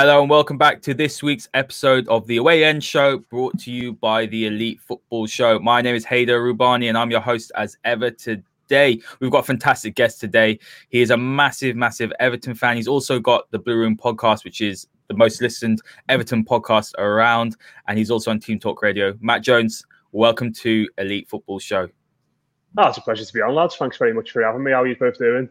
Hello and welcome back to this week's episode of the Away End Show, brought to you by the Elite Football Show. My name is Haider Rubani, and I'm your host as ever today. We've got a fantastic guest today. He is a massive, massive Everton fan. He's also got the Blue Room podcast, which is the most listened Everton podcast around, and he's also on Team Talk Radio. Matt Jones, welcome to Elite Football Show. Oh, it's a pleasure to be on, lads. Thanks very much for having me. How are you both doing?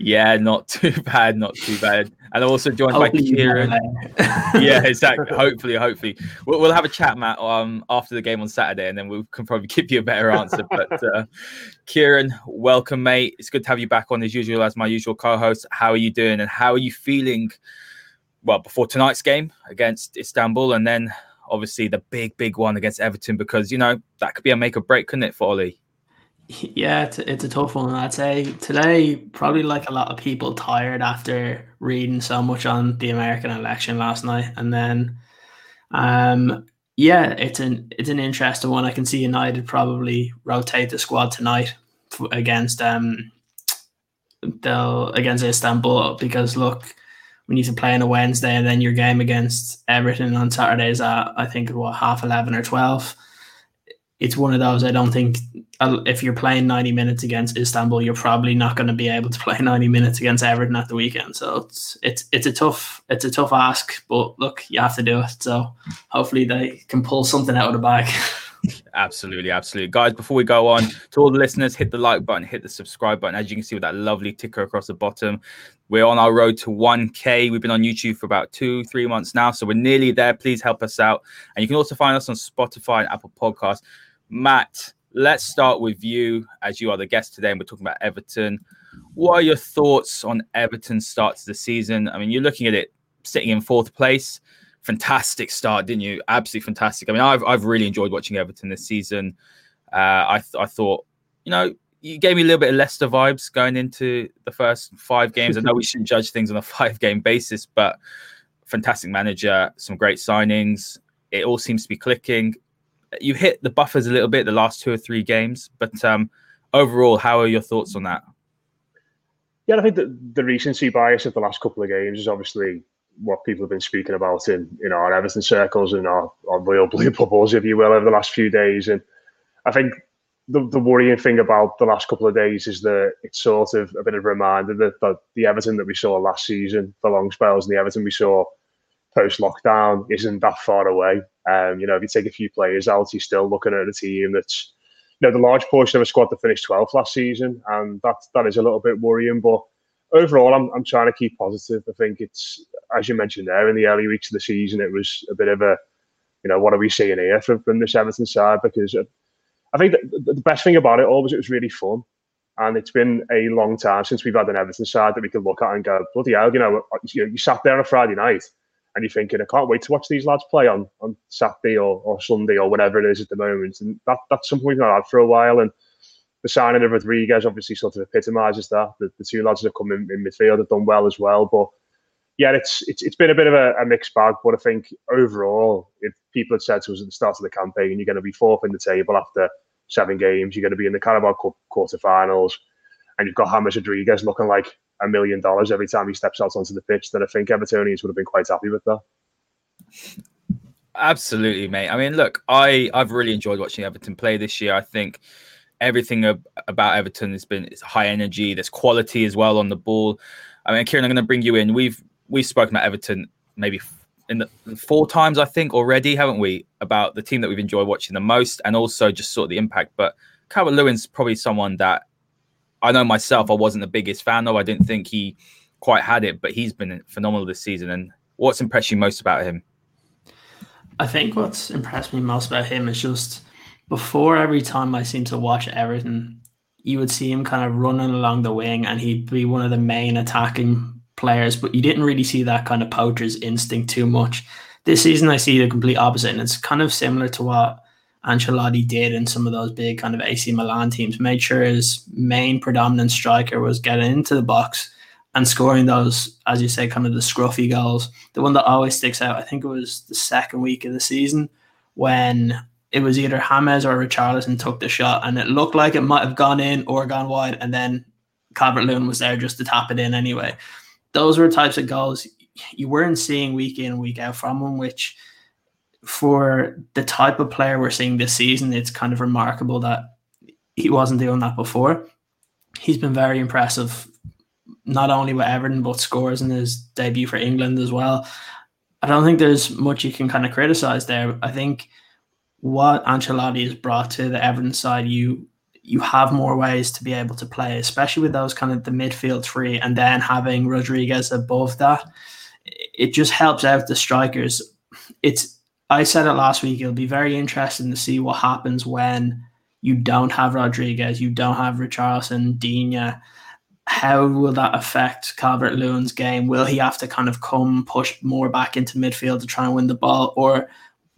Yeah, not too bad, not too bad. And I'm also joined by Ciaran. yeah, exactly. hopefully, hopefully, we'll, we'll, have a chat, Matt, um, after the game on Saturday, and then we can probably give you a better answer. But uh, Ciaran, welcome, mate. It's good to have you back on as usual as my usual co-host. How are you doing, and how are you feeling? Well, before tonight's game against Istanbul, and then obviously the big, big one against Everton, because you know that could be a make or break, couldn't it, for Ole? Yeah, it's, it's a tough one. I'd say today, probably like a lot of people tired after reading so much on the American election last night, and then, um, yeah, it's an it's an interesting one. I can see United probably rotate the squad tonight against um, they'll against Istanbul because look, we need to play on a Wednesday, and then your game against Everton on Saturdays at I think what half eleven or twelve it's one of those I don't think uh, if you're playing 90 minutes against Istanbul, you're probably not going to be able to play 90 minutes against Everton at the weekend. So it's it's it's a tough it's a tough ask, but look, you have to do it. So hopefully they can pull something out of the bag. absolutely, absolutely, guys. Before we go on, to all the listeners, hit the like button, hit the subscribe button. As you can see with that lovely ticker across the bottom, we're on our road to 1K. We've been on YouTube for about two, three months now, so we're nearly there. Please help us out, and you can also find us on Spotify and Apple Podcasts. Matt, let's start with you as you are the guest today, and we're talking about Everton. What are your thoughts on Everton's start to the season? I mean, you're looking at it sitting in fourth place. Fantastic start, didn't you? Absolutely fantastic. I mean, I've, I've really enjoyed watching Everton this season. Uh, I, th- I thought, you know, you gave me a little bit of Leicester vibes going into the first five games. I know we shouldn't judge things on a five game basis, but fantastic manager, some great signings. It all seems to be clicking you hit the buffers a little bit the last two or three games, but um, overall, how are your thoughts on that? Yeah, I think the, the recency bias of the last couple of games is obviously what people have been speaking about in, in our Everton circles and our, our Royal Blue bubbles, if you will, over the last few days. And I think the, the worrying thing about the last couple of days is that it's sort of a bit of a reminder that, that the Everton that we saw last season, the long spells, and the Everton we saw post lockdown isn't that far away. Um, you know, if you take a few players out, you're still looking at a team that's, you know, the large portion of a squad that finished 12th last season, and that that is a little bit worrying. But overall, I'm I'm trying to keep positive. I think it's as you mentioned there in the early weeks of the season, it was a bit of a, you know, what are we seeing here from, from this Everton side? Because I think the, best thing about it all was it was really fun. And it's been a long time since we've had an Everton side that we could look at and go, bloody hell, you know, you sat there on a Friday night and you're thinking, I can't wait to watch these lads play on, on Saturday or, or Sunday or whatever it is at the moment. And that, that's something we've not had for a while. And the signing of Rodriguez obviously sort of epitomises that. The, the two lads that have come in, in midfield have done well as well. But yeah, it's it's it's been a bit of a, a, mixed bag. But I think overall, if people had said to us at the start of the campaign, you're going to be fourth in the table after seven games, you're going to be in the Carabao Cup quarterfinals, and you've got James Rodriguez looking like a million dollars every time he steps out onto the pitch, then I think Evertonians would have been quite happy with that. Absolutely, mate. I mean, look, I I've really enjoyed watching Everton play this year. I think everything about Everton has been high energy. There's quality as well on the ball. I mean, Ciaran, I'm going to bring you in. We've we've spoken about Everton maybe in the four times I think already, haven't we? About the team that we've enjoyed watching the most, and also just sort of the impact. But Calvert Lewin's probably someone that I know myself, I wasn't the biggest fan of. I didn't think he quite had it, but he's been phenomenal this season. And what's impressed you most about him? I think what's impressed me most about him is just before every time I seem to watch Everton, you would see him kind of running along the wing and he'd be one of the main attacking players, but you didn't really see that kind of poacher's instinct too much. This season, I see the complete opposite, and it's kind of similar to what Ancelotti did in some of those big kind of AC Milan teams, made sure his main predominant striker was getting into the box and scoring those, as you say, kind of the scruffy goals. The one that always sticks out, I think it was the second week of the season when it was either James or Richarlison took the shot and it looked like it might have gone in or gone wide, and then Calvert Lewin was there just to tap it in anyway. Those were types of goals you weren't seeing week in week out from him, which for the type of player we're seeing this season, it's kind of remarkable that he wasn't doing that before. He's been very impressive, not only with Everton, but scores in his debut for England as well. I don't think there's much you can kind of criticize there. I think what Ancelotti has brought to the Everton side, you you have more ways to be able to play, especially with those kind of the midfield three, and then having Rodriguez above that. It just helps out the strikers. It's I said it last week. It'll be very interesting to see what happens when you don't have Rodriguez, you don't have Richarlison, Digne. How will that affect Calvert Lewin's game? Will he have to kind of come push more back into midfield to try and win the ball, or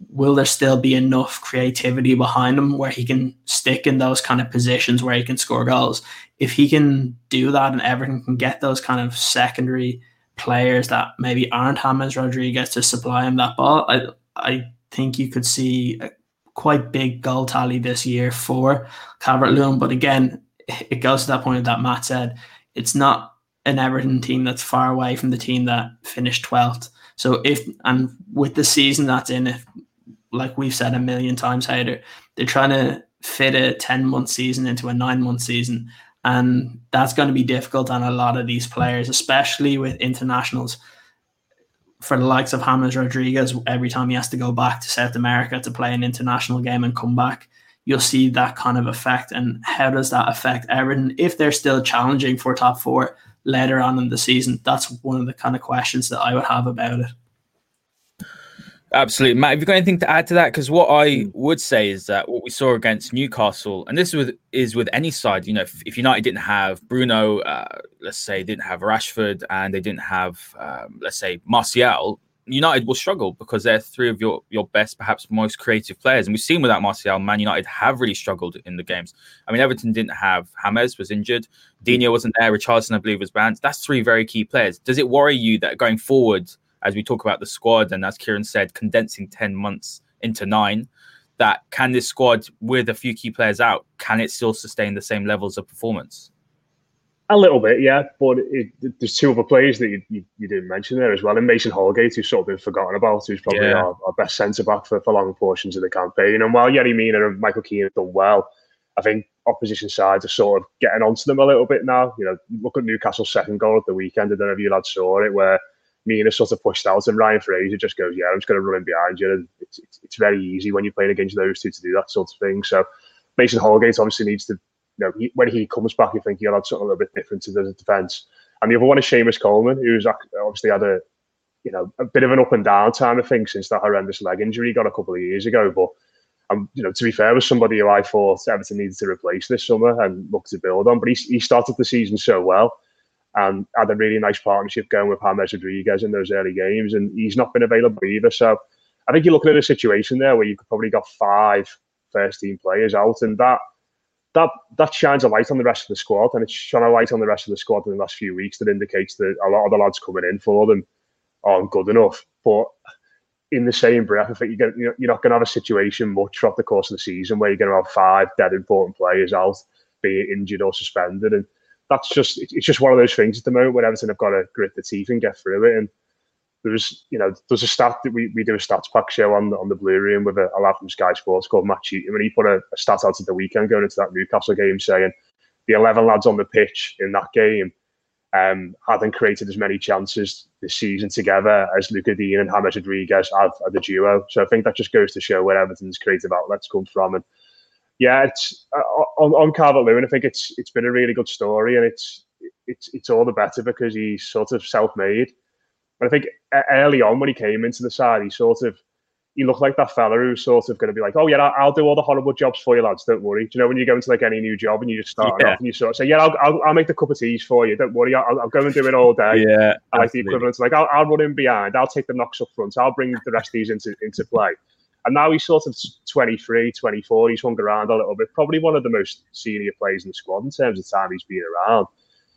will there still be enough creativity behind him where he can stick in those kind of positions where he can score goals? If he can do that and Everton can get those kind of secondary players that maybe aren't James Rodriguez to supply him that ball, I I think you could see a quite big goal tally this year for Calvert Lewin. But again, it goes to that point that Matt said it's not an Everton team that's far away from the team that finished 12th. So if and with the season that's in, if like we've said a million times, Haider, they're trying to fit a 10 month season into a nine month season. And that's going to be difficult on a lot of these players, especially with internationals. For the likes of James Rodriguez, every time he has to go back to South America to play an international game and come back, you'll see that kind of effect. And how does that affect Everton if they're still challenging for top four later on in the season? That's one of the kind of questions that I would have about it. Absolutely, Matt. Have you got anything to add to that? Because what I hmm. would say is that what we saw against Newcastle, and this with is with any side. You know, if, if United didn't have Bruno, uh, let's say didn't have Rashford, and they didn't have, um, let's say, Martial, United will struggle because they're three of your your best, perhaps most creative players. And we've seen without Martial, Man United have really struggled in the games. I mean, Everton didn't have James was injured, Digne wasn't there, Richarlison, I believe, was banned. That's three very key players. Does it worry you that going forward? As we talk about the squad, and as Ciaran said, condensing 10 months into nine, that can this squad, with a few key players out, can it still sustain the same levels of performance? A little bit, yeah, but it, there's two other players that you, you, you, didn't mention there as well. And Mason Holgate, who's sort of been forgotten about, who's probably yeah. our, our, best centre back for, for long portions of the campaign. And while Yerry Mina and Michael Keane have done well, I think opposition sides are sort of getting onto them a little bit now. You know, look at Newcastle's second goal at the weekend. I don't know if you lads saw it, where Mina sort of pushed out, and Ryan Fraser just goes, "Yeah, I'm just going to run in behind you." And it's, it's, it's very easy when you're playing against those two to do that sort of thing. So Mason Holgate obviously needs to, you know, he, when he comes back, you think he'll add something a little bit different to the defence. And the other one is Seamus Coleman, who's obviously had a, you know, a bit of an up and down time, I think, since that horrendous leg injury he got a couple of years ago. But um, you know, to be fair, was somebody who I thought Everton needed to replace this summer and look to build on. But he, he started the season so well and had a really nice partnership going with James Rodriguez in those early games, and he's not been available either. So I think you're looking at a situation there where you've probably got five first team players out, and that that that shines a light on the rest of the squad, and it's shone a light on the rest of the squad in the last few weeks that indicates that a lot of the lads coming in for them aren't good enough. But in the same breath, I think you're, you're not going to have a situation much throughout the course of the season where you're going to have five dead important players out, be it injured or suspended, and that's just it's just one of those things at the moment where Everton have got to grit the teeth and get through it. And there's you know there's a stat that we, we do a stats pack show on on the Blue Room with a, a lad from Sky Sports called Matt and he put a, a stat out at the weekend going into that Newcastle game saying the 11 lads on the pitch in that game um, hadn't created as many chances this season together as Lucas Digne and James Rodriguez have the duo. So I think that just goes to show where Everton's creative outlets come from. And yeah, it's uh, on, on Calvert Lewin. I think it's it's been a really good story, and it's it's it's all the better because he's sort of self-made. And I think early on when he came into the side, he sort of he looked like that fella who's sort of going to be like, oh yeah, I'll, I'll, do all the horrible jobs for you, lads. Don't worry. Do you know when you go into like any new job and you just start yeah. off and you sort of say, yeah, I'll, I'll, I'll, make the cup of teas for you. Don't worry. I'll, I'll go and do it all day. yeah, like the equivalent, like I'll, I'll run in behind. I'll take the knocks up front. I'll bring the rest of these into into play. And now he's sort of 23, 24. He's hung around a little bit. Probably one of the most senior players in the squad in terms of time he's been around.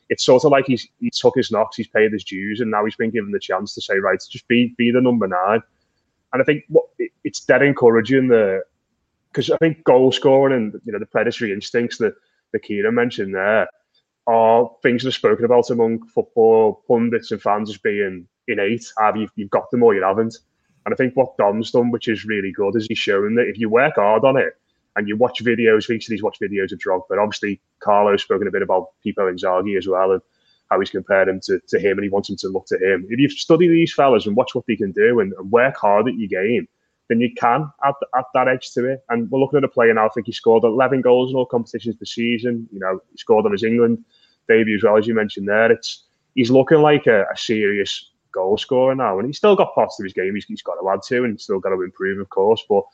It's sort of like he's he took his knocks, he's paid his dues, and now he's been given the chance to say, right, just be be the number nine. And I think what it's dead encouraging the because I think goal scoring and you know the predatory instincts that the Ciaran mentioned there are things that are spoken about among football pundits and fans as being innate. Either you've, you've got them or you haven't. And I think what Dom's done, which is really good, is he's shown that if you work hard on it and you watch videos, recently he's watched videos of Drogba, but obviously Carlo's spoken a bit about Pippo Inzaghi as well and how he's compared him to, to him and he wants him to look to him. If you study these fellas and watch what they can do and, and work hard at your game, then you can add, add that edge to it. And we're looking at a player now, I think he scored 11 goals in all competitions this season. You know, he scored on his England debut as well, as you mentioned there. It's He's looking like a, a serious goal scorer now, and he's still got parts of his game he's, he's got to add to, and still got to improve, of course. But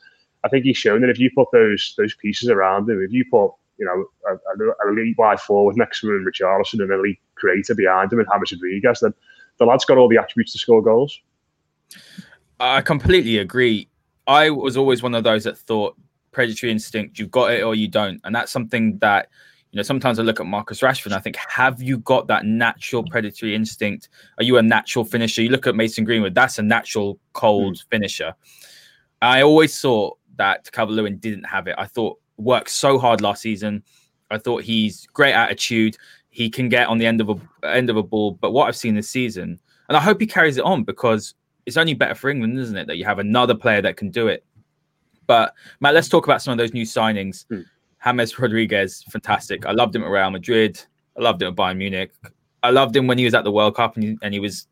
I think he's shown that if you put those those pieces around him, if you put you know a, a elite wide forward next to him, and Richarlison, an elite creator behind him, and James Rodriguez, then the lad's got all the attributes to score goals. I completely agree. I was always one of those that thought predatory instinct, you've got it or you don't, and that's something that you know, sometimes I look at Marcus Rashford and I think, have you got that natural predatory instinct? Are you a natural finisher? You look at Mason Greenwood, that's a natural cold mm. finisher. I always thought that Calvert-Lewin didn't have it. I thought worked so hard last season. I thought he's great attitude. He can get on the end of a end of a ball. But what I've seen this season, and I hope he carries it on because it's only better for England, isn't it? That you have another player that can do it. But Matt, let's talk about some of those new signings. Mm. James Rodriguez, fantastic. I loved him at Real Madrid. I loved him at Bayern Munich. I loved him when he was at the World Cup and he, and he was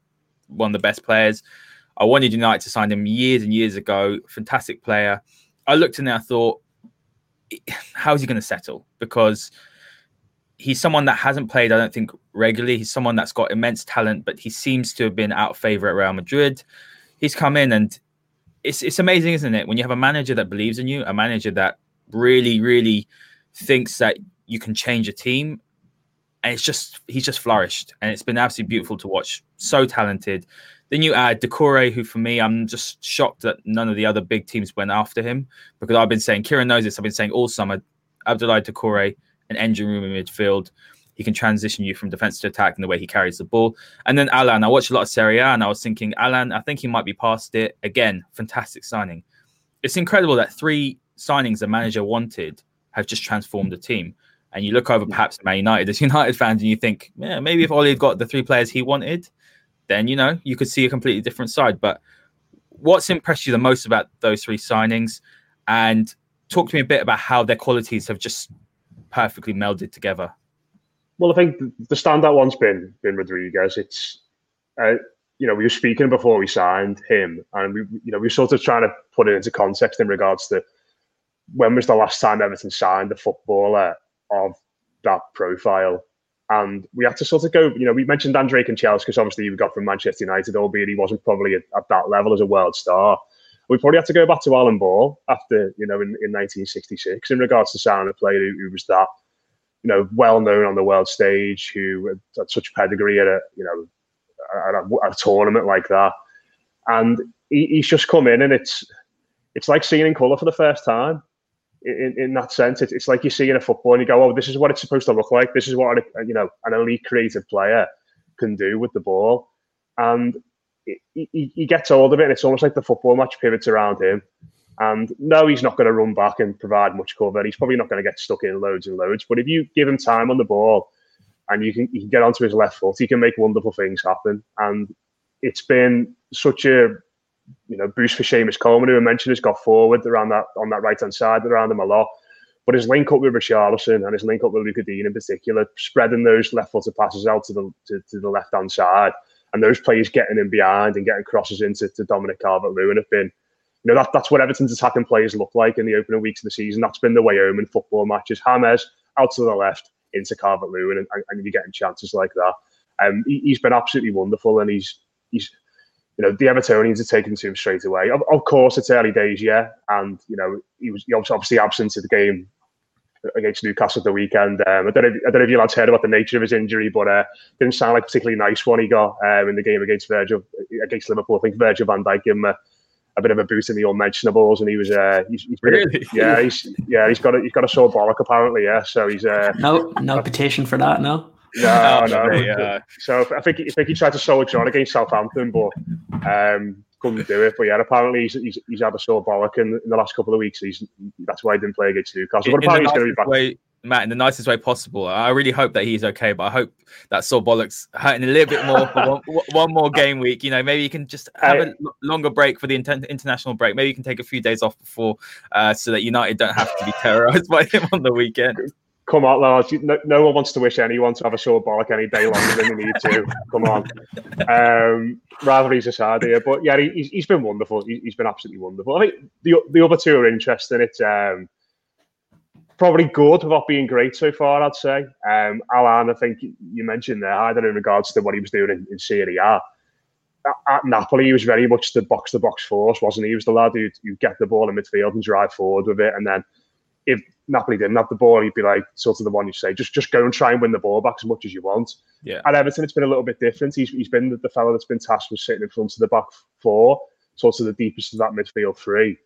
one of the best players. I wanted United to sign him years and years ago. Fantastic player. I looked there, I thought, how is he going to settle? Because he's someone that hasn't played, I don't think, regularly. He's someone that's got immense talent, but he seems to have been out of favor at Real Madrid. He's come in and it's it's amazing, isn't it? When you have a manager that believes in you, a manager that really, really thinks that you can change a team. And it's just he's just flourished, and it's been absolutely beautiful to watch. So talented. Then you add Doucouré, who for me, I'm just shocked that none of the other big teams went after him because I've been saying Ciaran knows this. I've been saying all summer, Abdoulaye Doucouré, an engine room in midfield. He can transition you from defense to attack in the way he carries the ball. And then Allan, I watched a lot of Serie A and I was thinking, Allan, I think he might be past it. Again, fantastic signing. It's incredible that three signings the manager wanted have just transformed the team. And you look over perhaps Man United as United fans and you think, yeah, maybe if Ole had got the three players he wanted, then you know you could see a completely different side. But what's impressed you the most about those three signings? And talk to me a bit about how their qualities have just perfectly melded together. Well, I think the standout one's been been Rodriguez. It's uh, you know we were speaking before we signed him, and we you know we were sort of trying to put it into context in regards to when was the last time Everton signed a footballer of that profile? And we had to sort of go, you know, we mentioned Andrei Kanchelskis because obviously we got from Manchester United, albeit he wasn't probably at, at, that level as a world star. We probably had to go back to Alan Ball after, you know, in, in 1966 in regards to signing a player who, who was that, you know, well known on the world stage, who had, had such pedigree at a, you know, at a, at a tournament like that. And he, he's just come in and it's, it's like seeing in colour for the first time in, in that sense. It's, it's like you see in a football and you go, oh, this is what it's supposed to look like. This is what you know an elite creative player can do with the ball, and he, he gets hold of it, and it's almost like the football match pivots around him. And no, he's not going to run back and provide much cover. He's probably not going to get stuck in loads and loads. But if you give him time on the ball, and you can you can get onto his left foot, he can make wonderful things happen. And it's been such a you know, boost for Seamus Coleman, who I mentioned has got forward around that on that right hand side around him a lot. But his link up with Richarlison and his link up with Lucas Digne in particular, spreading those left footed passes out to the to, to the left hand side, and those players getting in behind and getting crosses into to Dominic Calvert Lewin have been, you know, that, that's what Everton's attacking players look like in the opening weeks of the season. That's been the way home in football matches. James out to the left into Calvert Lewin, and, and, you're getting chances like that. Um, he, has been absolutely wonderful, and he's he's you know, the Evertonians are taken to him straight away. Of, of, course, it's early days, yeah, and you know he was, he was obviously absent of the game against Newcastle at the weekend. Um, I don't know. If, I don't know if you lads heard about the nature of his injury, but uh, didn't sound like a particularly nice one he got um, in the game against Virgil against Liverpool. I think Virgil Van Dijk gave him a, a bit of a boot in the unmentionables, and he was uh, he's, he's really? yeah, he's yeah, he's got a, he's got a sore bollock apparently, yeah. So he's uh, no no petition for that, no. No, no. no. So I think I think he tried to soldier on against Southampton, but um, couldn't do it. But yeah, apparently he's, he's, he's had a sore bollock in, in the last couple of weeks. He's that's why he didn't play against Newcastle. But apparently he's going to be back. Way, Matt in the nicest way possible. I really hope that he's okay, but I hope that sore Bollocks hurting a little bit more for one, one, more game week. You know, maybe you can just have a longer break for the international break. Maybe you can take a few days off before, uh, so that United don't have to be terrorized by him on the weekend. Come on, lads. No, no, one wants to wish anyone to have a sore bollock any day longer than they need to. Come on. Um, rather, he's a sad here. But yeah, he, he's been wonderful. He, has been absolutely wonderful. I think the, the other two are interesting. It's. Um, probably good without being great so far, I'd say. Um, Allan, I think you mentioned there, either in regards to what he was doing in, in Serie A. At, at Napoli, he was very much the box to box force, wasn't he? He was the lad who'd, who'd get the ball in midfield and drive forward with it. And then if Napoli didn't have the ball, he'd be like sort of the one you say, just just go and try and win the ball back as much as you want. Yeah. At Everton, it's been a little bit different. He's, he's been the, the fellow that's been tasked with sitting in front of the back four, sort of the deepest of that midfield three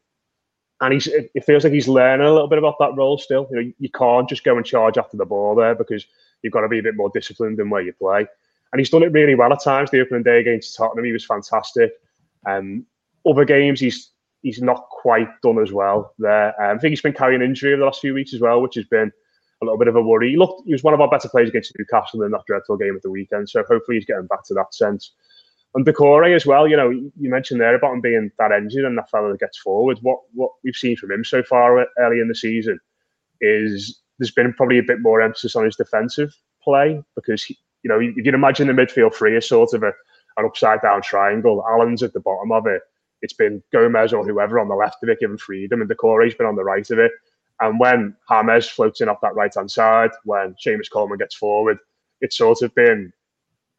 and he's it feels like he's learning a little bit about that role still. You know, you can't just go and charge after the ball there because you've got to be a bit more disciplined in where you play. And he's done it really well at times. The opening day against Tottenham, he was fantastic. Um, other games, he's he's not quite done as well there. Um, I think he's been carrying an injury over the last few weeks as well, which has been a little bit of a worry. He looked he was one of our better players against Newcastle in that dreadful game at the weekend. So hopefully he's getting back to that sense. And Doucouré as well, you know, you mentioned there about him being that engine and that fellow that gets forward. What what we've seen from him so far early in the season is there's been probably a bit more emphasis on his defensive play because, he, you know, you, you can imagine the midfield three is sort of a, an upside down triangle. Allan's at the bottom of it. It's been Gomes or whoever on the left of it given freedom, and Doucouré's been on the right of it. And when James floats in off that right hand side, when Seamus Coleman gets forward, it's sort of been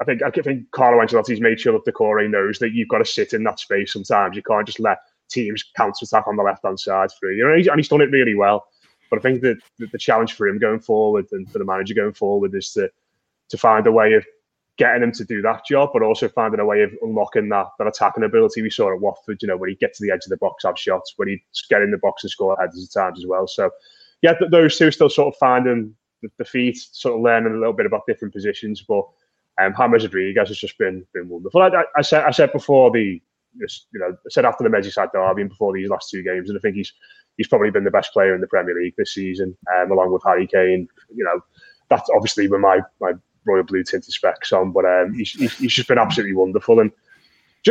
I think I think Carlo Ancelotti's made sure that Doucouré knows that you've got to sit in that space sometimes. You can't just let teams counter attack on the left hand side for you. Know, and he's done it really well. But I think that the challenge for him going forward and for the manager going forward is to to find a way of getting him to do that job, but also finding a way of unlocking that that attacking ability we saw at Watford. You know, when he gets to the edge of the box, have shots, when he get in the box and score headers at times as well. So, yeah, those two still sort of finding the, the feet, sort of learning a little bit about different positions, but um, James Rodriguez has just been been wonderful. I, I, I, said I said before the you know I said after the Merseyside derby and before these last two games, and I think he's he's probably been the best player in the Premier League this season, um, along with Harry Kane. You know, that's obviously with my my royal blue tinted specs on, but um, he's, he's just been absolutely wonderful. And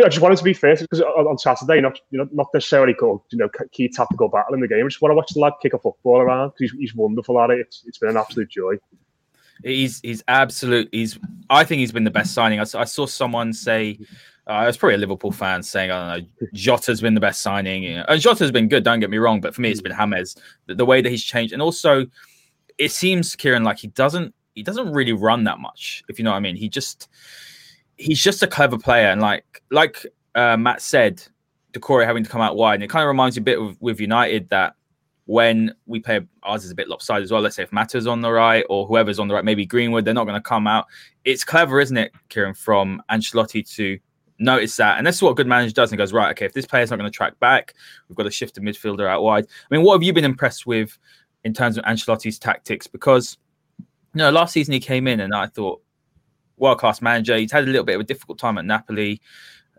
I just wanted to be fair because on Saturday, not you know not necessarily called you know key tactical battle in the game. I just want to watch the lad kick a football around because he's, he's wonderful at it. It's, it's been an absolute joy. He's he's absolute. He's I think he's been the best signing. I, I saw someone say. Uh, it was probably a Liverpool fan saying, I don't know, Jota's been the best signing. And Jota's been good, don't get me wrong, but for me, it's been James. The, the way that he's changed. And also, it seems, Ciaran, like he doesn't he doesn't really run that much, if you know what I mean. He just he's just a clever player. And like like uh, Matt said, Doucouré having to come out wide. And it kind of reminds you a bit of, with United that when we play ours is a bit lopsided as well. Let's say if Mata's on the right or whoever's on the right, maybe Greenwood, they're not going to come out. It's clever, isn't it, Ciaran, from Ancelotti to notice that. And that's what a good manager does and goes, right, okay, if this player's not going to track back, we've got to shift the midfielder out wide. I mean, what have you been impressed with in terms of Ancelotti's tactics? Because, know, last season he came in and I thought, world class manager. He's had a little bit of a difficult time at Napoli.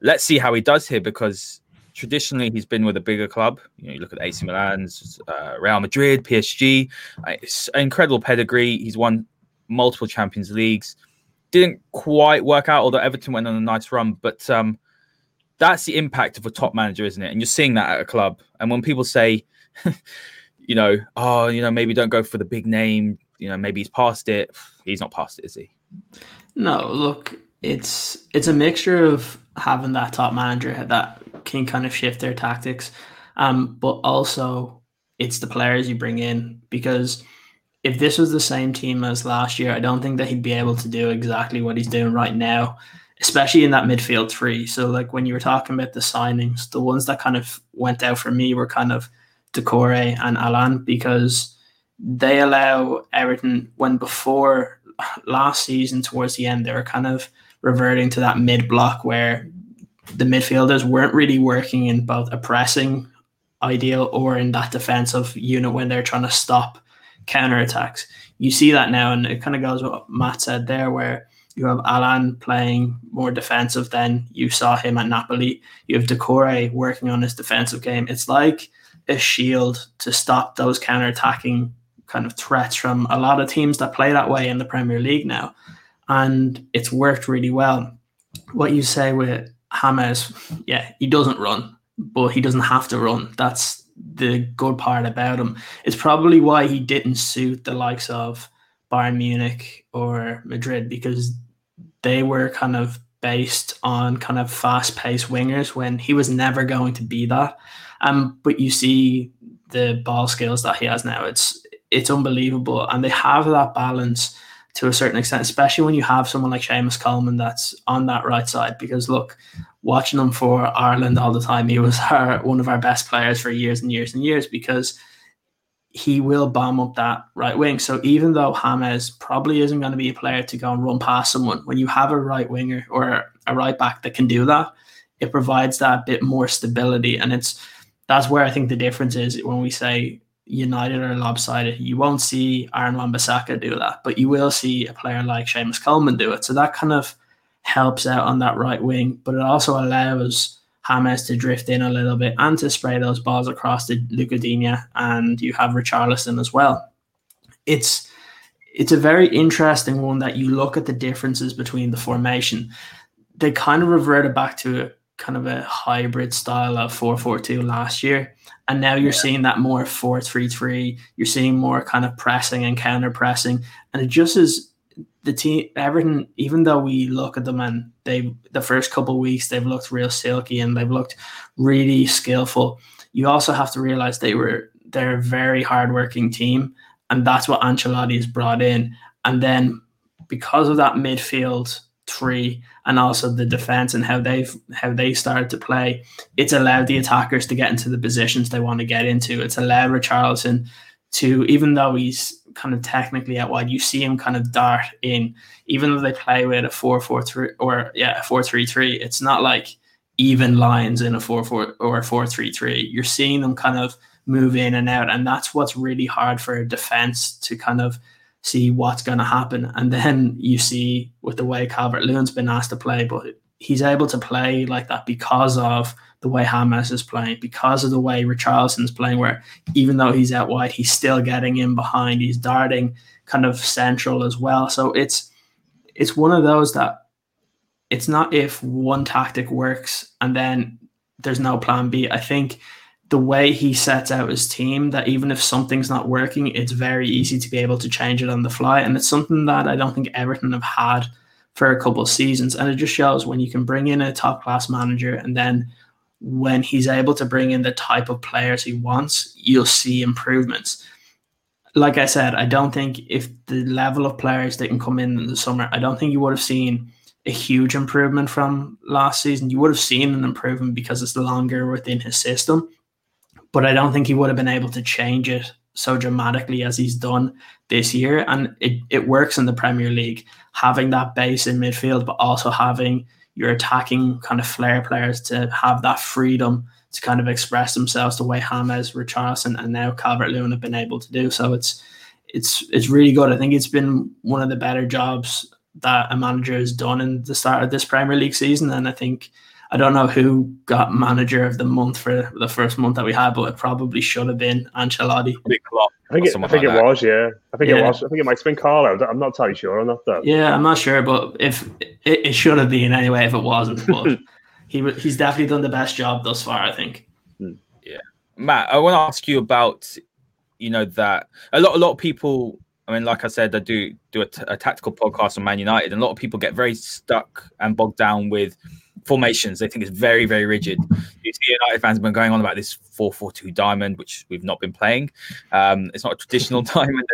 Let's see how he does here because traditionally he's been with a bigger club. You know, you look at AC Milan's, uh, Real Madrid, PSG. Uh, it's incredible pedigree. He's won multiple Champions Leagues. Didn't quite work out, although Everton went on a nice run. But um, that's the impact of a top manager, isn't it? And you're seeing that at a club. And when people say, you know, oh, you know, maybe don't go for the big name. You know, maybe he's past it. He's not past it, is he? No, look, it's it's a mixture of having that top manager that can kind of shift their tactics. Um, but also it's the players you bring in because if this was the same team as last year, I don't think that he'd be able to do exactly what he's doing right now, especially in that midfield three. So, like when you were talking about the signings, the ones that kind of went out for me were kind of Doucouré and Allan because they allow Everton when before last season towards the end they were kind of reverting to that mid block where the midfielders weren't really working in both a pressing ideal or in that defensive unit when they're trying to stop counter attacks. You see that now, and it kind of goes what Matt said there, where you have Allan playing more defensive than you saw him at Napoli. You have Doucouré working on his defensive game. It's like a shield to stop those counter attacking kind of threats from a lot of teams that play that way in the Premier League now. And it's worked really well. What you say with James, yeah, he doesn't run, but he doesn't have to run. That's the good part about him. It's probably why he didn't suit the likes of Bayern Munich or Madrid because they were kind of based on kind of fast paced wingers when he was never going to be that. Um, but you see the ball skills that he has now. It's it's unbelievable, and they have that balance to a certain extent, especially when you have someone like Seamus Coleman that's on that right side. Because look, watching him for Ireland all the time, he was our, one of our best players for years and years and years because he will bomb up that right wing. So even though James probably isn't going to be a player to go and run past someone, when you have a right winger or a right back that can do that, it provides that bit more stability. And it's that's where I think the difference is when we say United are lopsided. You won't see Aaron Wan-Bissaka do that, but you will see a player like Seamus Coleman do it. So that kind of helps out on that right wing, but it also allows James to drift in a little bit and to spray those balls across to Digne, and you have Richarlison as well. It's it's a very interesting one that you look at the differences between the formation. They kind of reverted back to kind of a hybrid style of 4-4-2 last year. And now you're yeah. seeing that more 4-3-3 you're seeing more kind of pressing and counter pressing. And it just is the team everything even though we look at them and they the first couple weeks they've looked real silky and they've looked really skillful you also have to realize they were they're a very hardworking team. And that's what Ancelotti has brought in. And then because of that midfield three and also the defense and how they've how they started to play, it's allowed the attackers to get into the positions they want to get into. It's allowed Richarlison to, even though he's kind of technically out wide, you see him kind of dart in. Even though they play with a four four three or yeah, a four three three, it's not like even lines in a four four or a four three three. You're seeing them kind of move in and out, and that's what's really hard for a defense to kind of see what's going to happen. And then you see with the way Calvert Lewin's been asked to play, but he's able to play like that because of the way James is playing, because of the way Richarlison's playing, where even though he's out wide, he's still getting in behind, he's darting kind of central as well. So it's it's one of those that it's not if one tactic works and then there's no plan B. I think the way he sets out his team that even if something's not working, it's very easy to be able to change it on the fly. And it's something that I don't think Everton have had for a couple of seasons. And it just shows when you can bring in a top class manager and then when he's able to bring in the type of players he wants, you'll see improvements. Like I said, I don't think if the level of players that can come in in the summer, I don't think you would have seen a huge improvement from last season. You would have seen an improvement because it's longer within his system but I don't think he would have been able to change it so dramatically as he's done this year. And it, it works in the Premier League, having that base in midfield, but also having your attacking kind of flair players to have that freedom to kind of express themselves the way James, Richarlison, and now Calvert Lewin have been able to do. So it's it's it's really good. I think it's been one of the better jobs that a manager has done in the start of this Premier League season. And I think I don't know who got manager of the month for the first month that we had, but it probably should have been Ancelotti. I think it, I think like it was, yeah. I think yeah. it was. I think it might have been Carlo. I'm not entirely sure on that though. Yeah, I'm not sure, but if it, it should have been anyway, if it wasn't, but he he's definitely done the best job thus far. I think. Hmm. Yeah, Matt, I want to ask you about you know that a lot a lot of people I mean, like I said, I do do a, t- a tactical podcast on Man United, and a lot of people get very stuck and bogged down with formations. They think it's very, very rigid. You see, United fans have been going on about this four-four-two diamond, which we've not been playing. Um, it's not a traditional diamond.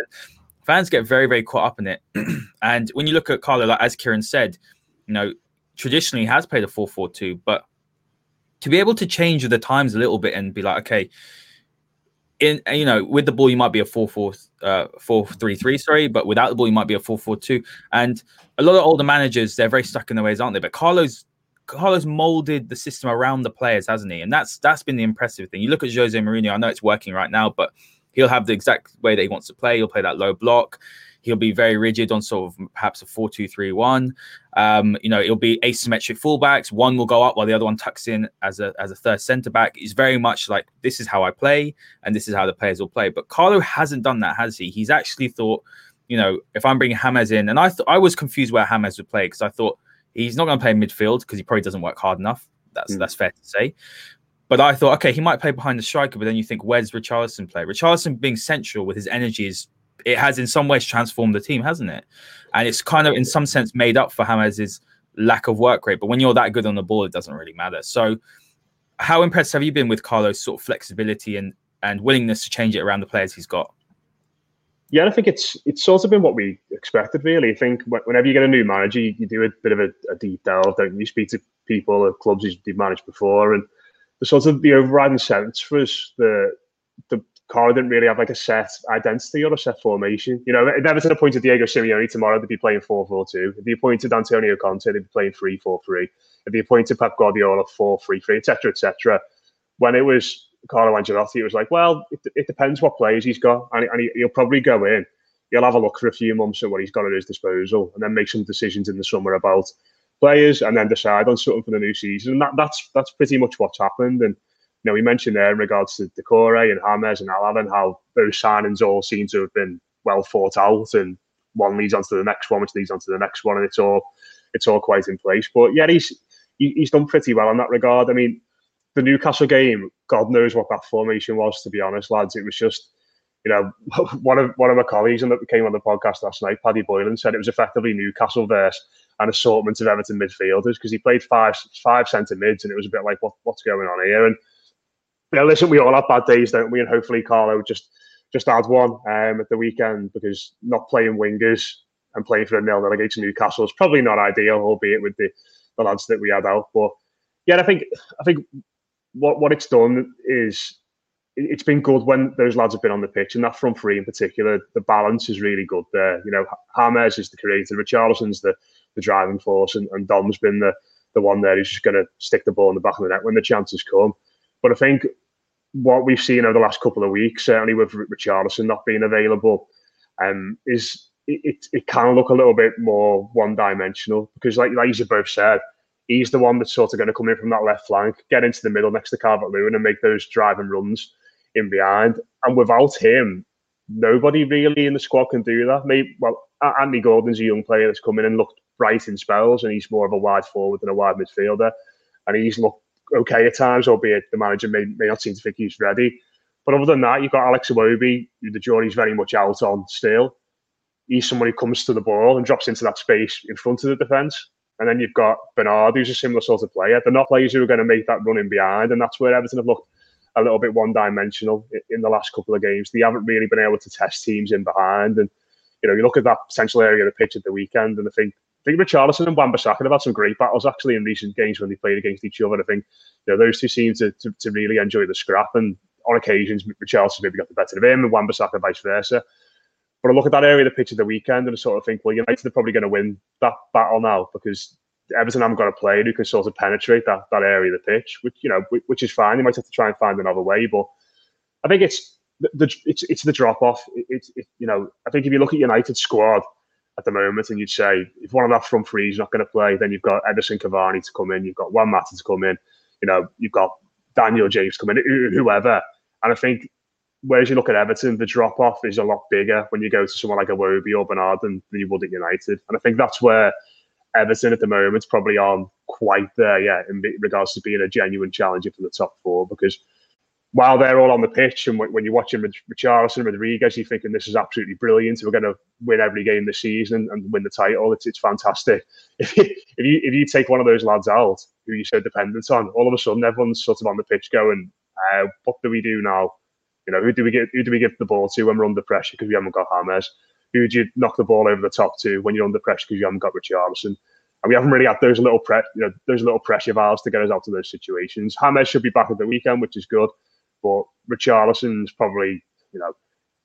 fans get very, very caught up in it. and when you look at Carlo, like as Ciaran said, you know, traditionally he has played a four-four-two, but to be able to change the times a little bit and be like, okay, in you know with the ball you might be a 4-4 uh 4-3-3 sorry but without the ball you might be a 4-4-2 and a lot of older managers they're very stuck in their ways aren't they but Carlo's Carlo's molded the system around the players hasn't he and that's that's been the impressive thing you look at Jose Mourinho I know it's working right now but he'll have the exact way that he wants to play he'll play that low block He'll be very rigid on sort of perhaps a 4 2 3 1. Um, you know, it'll be asymmetric fullbacks. One will go up while the other one tucks in as a as a third centre back. It's very much like this is how I play and this is how the players will play. But Carlo hasn't done that, has he? He's actually thought, you know, if I'm bringing James in, and I thought I was confused where James would play because I thought he's not going to play midfield because he probably doesn't work hard enough. That's mm. that's fair to say. But I thought, okay, he might play behind the striker, but then you think, where's Richarlison play? Richarlison being central with his energy is it has in some ways transformed the team, hasn't it? And it's kind of in some sense made up for James's lack of work rate. But when you're that good on the ball, it doesn't really matter. So how impressed have you been with Carlo's sort of flexibility and and willingness to change it around the players he's got? Yeah, I think it's it's sort of been what we expected, really. I think whenever you get a new manager, you, you do a bit of a, a, deep delve, don't you? speak to people at clubs you've managed before, and the sort of the overriding sense was the the Carlo didn't really have like a set identity or a set formation. You know, if Everton appointed Diego Simeone tomorrow, they'd be playing 4 4 2. If he appointed Antonio Conte, they'd be playing 3 4 3. If he appointed Pep Guardiola, 4 3 3, etc. etc. When it was Carlo Ancelotti, it was like, well, it, it depends what players he's got. And, and he, he'll probably go in, he'll have a look for a few months at what he's got at his disposal, and then make some decisions in the summer about players and then decide on something for the new season. And that, that's that's pretty much what's happened. And you know, we mentioned there in regards to Doucouré and James and Alaven how those signings all seem to have been well thought out, and one leads on to the next one, which leads on to the next one, and it's all it's all quite in place. But yeah, he's he's done pretty well in that regard. I mean, the Newcastle game, God knows what that formation was. To be honest, lads, it was just you know, one of one of my colleagues and that came on the podcast last night, Paddy Boylan, said it was effectively Newcastle versus an assortment of Everton midfielders because he played five five centre mids, and it was a bit like what, what's going on here. And you know, listen, we all have bad days, don't we? And hopefully, Carlo just just had one um, at the weekend because not playing wingers and playing for a nil nil against Newcastle is probably not ideal, albeit with the, the lads that we had out. But yeah, I think I think what what it's done is it's been good when those lads have been on the pitch, and that front three in particular, the balance is really good there. You know, James is the creator, Richarlison's the the driving force, and, and Dom's been the the one there who's just going to stick the ball in the back of the net when the chances come. But I think what we've seen over the last couple of weeks, certainly with Richarlison not being available, um, is it, it, it can look a little bit more one dimensional because, like, like you both said, he's the one that's sort of going to come in from that left flank, get into the middle next to Calvert Lewin and make those driving runs in behind. And without him, nobody really in the squad can do that. Maybe well, Andy Gordon's a young player that's come in and looked bright in spells, and he's more of a wide forward than a wide midfielder, and he's looked okay at times, albeit the manager may, may not seem to think he's ready. But other than that, you've got Alex Iwobi, who the jury's very much out on still. He's someone who comes to the ball and drops into that space in front of the defence. And then you've got Bernard, who's a similar sort of player. They're not players who are going to make that run in behind, and that's where Everton have looked a little bit one-dimensional in the last couple of games. They haven't really been able to test teams in behind, and you know, you look at that central area of the pitch at the weekend, and I think I think Richarlison and Wan-Bissaka have had some great battles actually in recent games when they played against each other. I think you know those two seem to, to, to really enjoy the scrap, and on occasions Richarlison maybe got the better of him, and Wan-Bissaka vice versa. But I look at that area of the pitch of the weekend and I sort of think, well, United are probably going to win that battle now because Everton haven't got a player who can sort of penetrate that, that area of the pitch, which you know, which is fine. They might have to try and find another way, but I think it's the, it's it's the drop off. It's it, you know, I think if you look at United's squad at the moment, and you'd say if one of that front three is not going to play, then you've got Edinson Cavani to come in, you've got Juan Mata to come in, you know, you've got Daniel James coming, in, whoever. And I think whereas you look at Everton, the drop off is a lot bigger when you go to someone like Iwobi or Bernard than, than you would at United. And I think that's where Everton at the moment probably aren't quite there yet in regards to being a genuine challenger for the top four because while they're all on the pitch and when you're watching Richarlison, Rodriguez, you're thinking this is absolutely brilliant. We're going to win every game this season and win the title. It's, it's fantastic. If you, if you if you take one of those lads out who you're so dependent on, all of a sudden everyone's sort of on the pitch going, uh, "What do we do now? You know, who do we get? Who do we give the ball to when we're under pressure because we haven't got James? Who do you knock the ball over the top to when you're under pressure because you haven't got Richie Richarlison? And we haven't really had those little pre- you know, those little pressure valves to get us out of those situations. James should be back at the weekend, which is good. But Richarlison's probably, you know,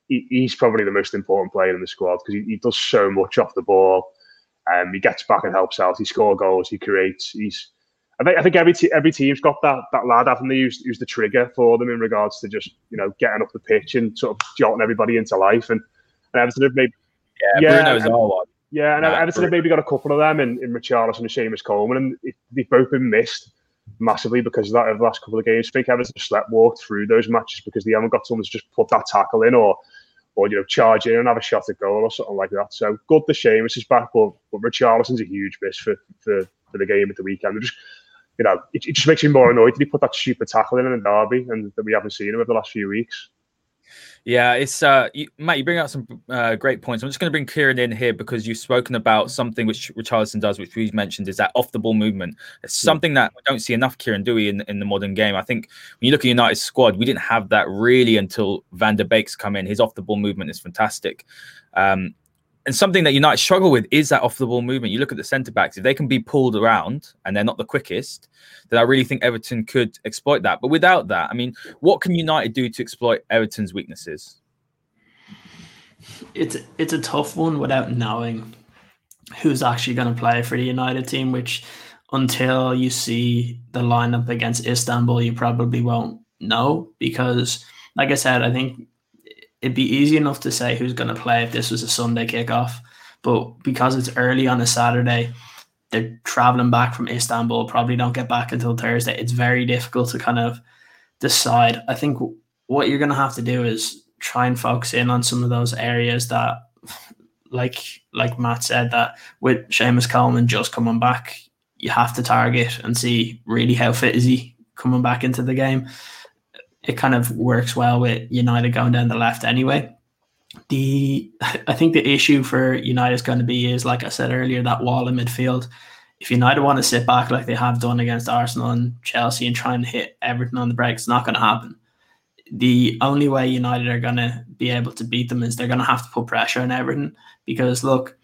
he, he's probably the most important player in the squad because he, he, does so much off the ball. Um, he gets back and helps out. He scores goals. He creates. He's. I think, I think every te- every team's got that that lad, haven't they? Who's, who's the trigger for them in regards to just you know getting up the pitch and sort of jolting everybody into life. And and Everton have made Yeah, yeah Bruno's and. Yeah, and nah, Everton have maybe got a couple of them in, in Richarlison and Seamus Coleman, and it, they've both been missed massively because of that over the last couple of games. I think Everton slept walked through those matches because they haven't got someone to just put that tackle in or or you know charge in and have a shot at goal or something like that. So good the Seamus is back, but, but Richarlison's a huge miss for, for, for the game at the weekend. just you know, it, it just makes me more annoyed that he put that stupid tackle in in the derby and that we haven't seen him over the last few weeks. Yeah, it's uh, you, Matt. You bring out some uh, great points. I'm just going to bring Ciaran in here because you've spoken about something which Richarlison does, which we've mentioned, is that off the ball movement. It's something that we don't see enough, Ciaran, do we, in, in the modern game? I think when you look at United's squad, we didn't have that really until Van der Beek's come in. His off the ball movement is fantastic. Um, and something that United struggle with is that off the ball movement. You look at the centre backs, if they can be pulled around and they're not the quickest, then I really think Everton could exploit that. But without that, I mean, what can United do to exploit Everton's weaknesses? It's it's a tough one without knowing who's actually going to play for the United team, which until you see the lineup against Istanbul, you probably won't know because, like I said, I think it'd be easy enough to say who's going to play if this was a Sunday kickoff, but because it's early on a Saturday, they're traveling back from Istanbul, probably don't get back until Thursday. It's very difficult to kind of decide. I think what you're going to have to do is try and focus in on some of those areas that, like like Matt said, that with Seamus Coleman just coming back, you have to target and see really how fit is he coming back into the game it kind of works well with United going down the left anyway. The I think the issue for United is going to be is like I said earlier that wall in midfield. If United want to sit back like they have done against Arsenal and Chelsea and try and hit everything on the break, it's not going to happen. The only way United are going to be able to beat them is they're going to have to put pressure on Everton because look,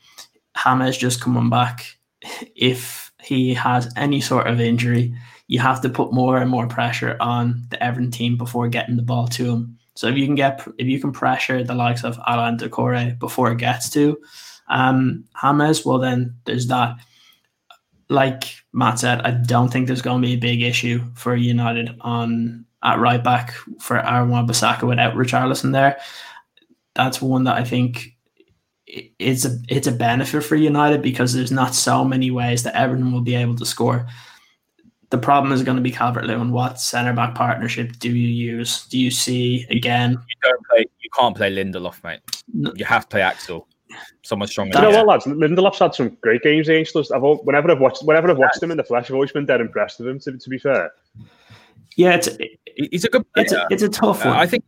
Hammers just coming back. If he has any sort of injury, you have to put more and more pressure on the Everton team before getting the ball to him. So if you can get if you can pressure the likes of Allan Doucouré before it gets to um, James, well then there's that. Like Matt said, I don't think there's going to be a big issue for United on at right back for Aaron Wan-Bissaka without Richarlison there. That's one that I think it's a it's a benefit for United because there's not so many ways that Everton will be able to score the problem is going to be Calvert Lewin. What centre back partnership do you use? Do you see again? You don't play. You can't play Lindelof, mate. You have to play Axel. Someone stronger. You know what, lads? Lindelof's had some great games against us. I've whenever I've watched whenever I've watched him in the flesh, I've always been dead impressed with him. To, to be fair. Yeah, it's he's a good. Player. It's a, it's a tough one. Uh, I think.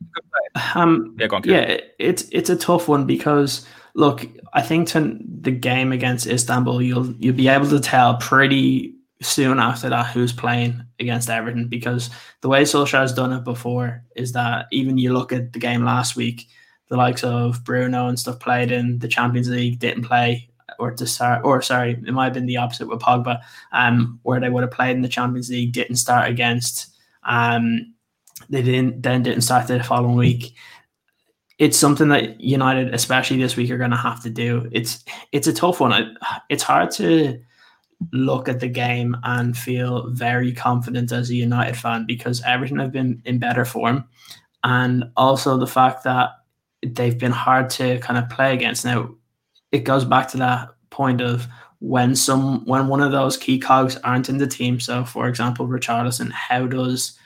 Um, yeah, on, yeah, it's it's a tough one because look, I think to the game against Istanbul, you'll you'll be able to tell pretty soon after that who's playing against Everton because the way Solskjaer has done it before is that even you look at the game last week, the likes of Bruno and stuff played in the Champions League didn't play or to start or sorry, it might have been the opposite with Pogba, um, where they would have played in the Champions League, didn't start against um they didn't then didn't start the following week. It's something that United, especially this week, are going to have to do. It's it's a tough one. It's hard to look at the game and feel very confident as a United fan because Everton have been in better form. And also the fact that they've been hard to kind of play against. Now, it goes back to that point of when some when one of those key cogs aren't in the team. So, for example, Richarlison, how does,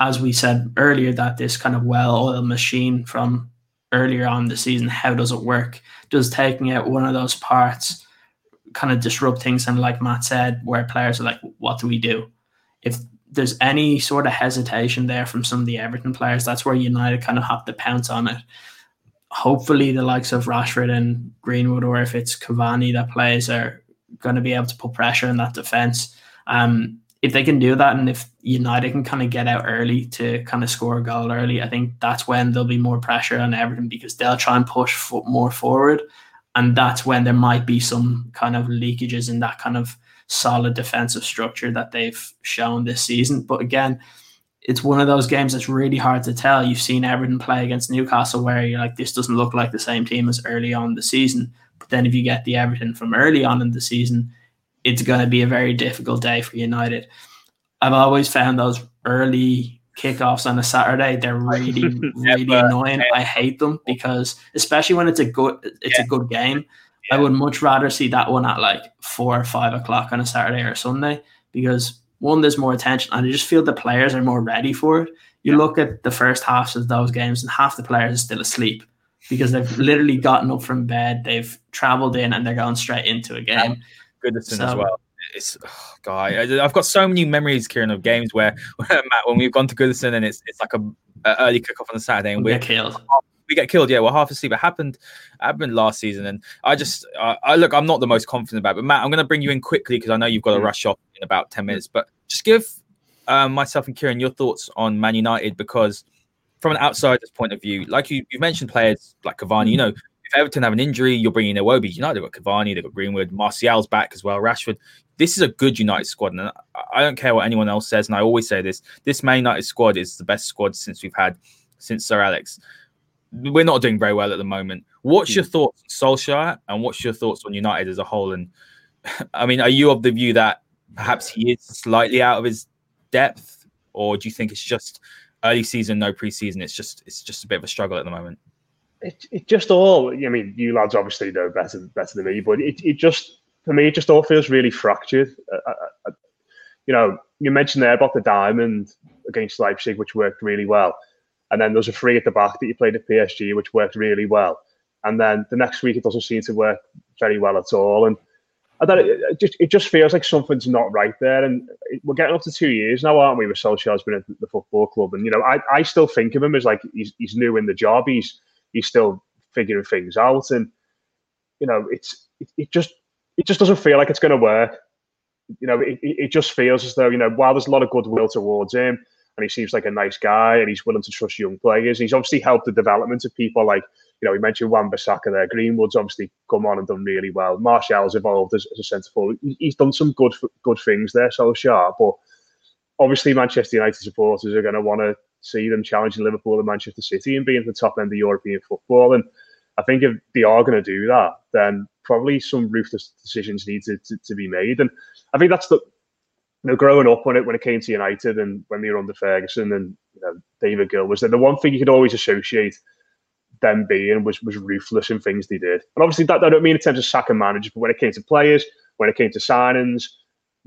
as we said earlier, that this kind of well-oiled machine from earlier on the season, how does it work? Does taking out one of those parts kind of disrupt things. And like Matt said, where players are like, what do we do? If there's any sort of hesitation there from some of the Everton players, that's where United kind of have to pounce on it. Hopefully, the likes of Rashford and Greenwood, or if it's Cavani that plays, are going to be able to put pressure in that defense. Um, if they can do that, and if United can kind of get out early to kind of score a goal early, I think that's when there'll be more pressure on Everton because they'll try and push more forward and that's when there might be some kind of leakages in that kind of solid defensive structure that they've shown this season. But again, it's one of those games that's really hard to tell. You've seen Everton play against Newcastle where you're like, this doesn't look like the same team as early on the season. But then if you get the Everton from early on in the season, it's going to be a very difficult day for United. I've always found those early kickoffs on a Saturday. They're really, really yeah, annoying. I hate them because, especially when it's a good, it's yeah. a good game. Yeah. I would much rather see that one at like four or five o'clock on a Saturday or Sunday because one, there's more attention, and I just feel the players are more ready for it. You look at the first halves of those games, and half the players are still asleep because they've literally gotten up from bed, they've traveled in, and they're going straight into a game. Goodison so, as well it's oh, guy. I've got so many memories, Ciaran, of games where, where Matt, when we've gone to Goodison and it's it's like a, a early kickoff on a Saturday and we get killed. We get killed, yeah. We're half asleep. It happened, happened last season, and I just, uh, I look, I'm not the most confident about, it, but Matt, I'm going to bring you in quickly because I know you've got to mm. rush off in about ten minutes. But just give um, myself and Ciaran your thoughts on Man United because, from an outsider's point of view, like you, you mentioned players like Cavani, you know, if Everton have an injury, you're bringing in Iwobi. United have got Cavani, they've got Greenwood, Martial's back as well, Rashford this is a good United squad, and I don't care what anyone else says. And I always say this: this Man United squad is the best squad since we've had since Sir Alex. We're not doing very well at the moment. What's mm. your thoughts on Solskjaer, and what's your thoughts on United as a whole? And I mean, are you of the view that perhaps he is slightly out of his depth, or do you think it's just early season, no preseason? It's just it's just a bit of a struggle at the moment. It, it just all. I mean, you lads obviously know better better than me, but it, it just for me, it just all feels really fractured. Uh, uh, uh, you know, you mentioned there about the diamond against Leipzig, which worked really well. And then there's a free at the back that you played at PSG, which worked really well. And then the next week, it doesn't seem to work very well at all. And I don't, it just it just feels like something's not right there. And we're getting up to two years now, aren't we? With Solskjaer's been at the football club, and you know, I, I still think of him as like he's he's new in the job. He's he's still figuring things out, and you know, it's it, it just it just doesn't feel like it's going to work. You know, it, it just feels as though, you know, while there's a lot of goodwill towards him and he seems like a nice guy and he's willing to trust young players, he's obviously helped the development of people like, you know, we mentioned Wan-Bissaka there. Greenwood's obviously come on and done really well. Martial's evolved as, as a centre forward. He's done some good good things there, so sharp. But obviously, Manchester United supporters are going to want to see them challenging Liverpool and Manchester City and being at the top end of European football. And I think if they are going to do that, then probably some ruthless decisions need to, to, to, be made. And I think that's the you know growing up when it when it came to United and when they were under Ferguson and you know David Gill was that the one thing you could always associate them being was was ruthless in things they did. And obviously that I don't mean in terms of sacking managers, but when it came to players, when it came to signings,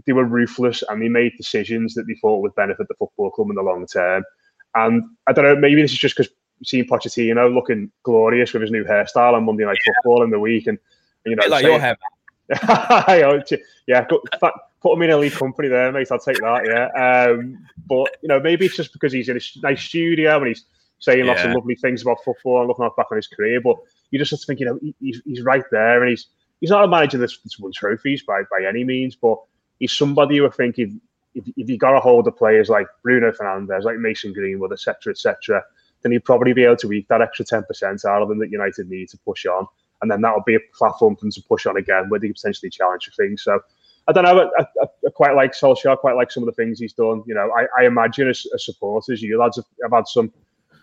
they were ruthless and they made decisions that they thought would benefit the football club in the long term. And I don't know, maybe this is just because seeing Pochettino looking glorious with his new hairstyle on Monday Night Football in the week, and you know, like saying, your hair. yeah, put him in a elite company there, mate. I'll take that. Yeah, um, but you know, maybe it's just because he's in a nice studio and he's saying yeah. lots of lovely things about football and looking back on his career. But you just have to think, you know, he's, he's right there, and he's he's not a manager that's, that's won trophies by by any means, but he's somebody who I think if if, if you got a hold of players like Bruno Fernandes, like Mason Greenwood, etc., etc then he'd probably be able to eke that extra 10% out of them that United need to push on. And then that'll be a platform for them to push on again where they potentially challenge for things. So I don't know. I, I, I, quite like Solskjaer. I quite like some of the things he's done. You know, I, I imagine as, as, supporters, you lads have, have, had some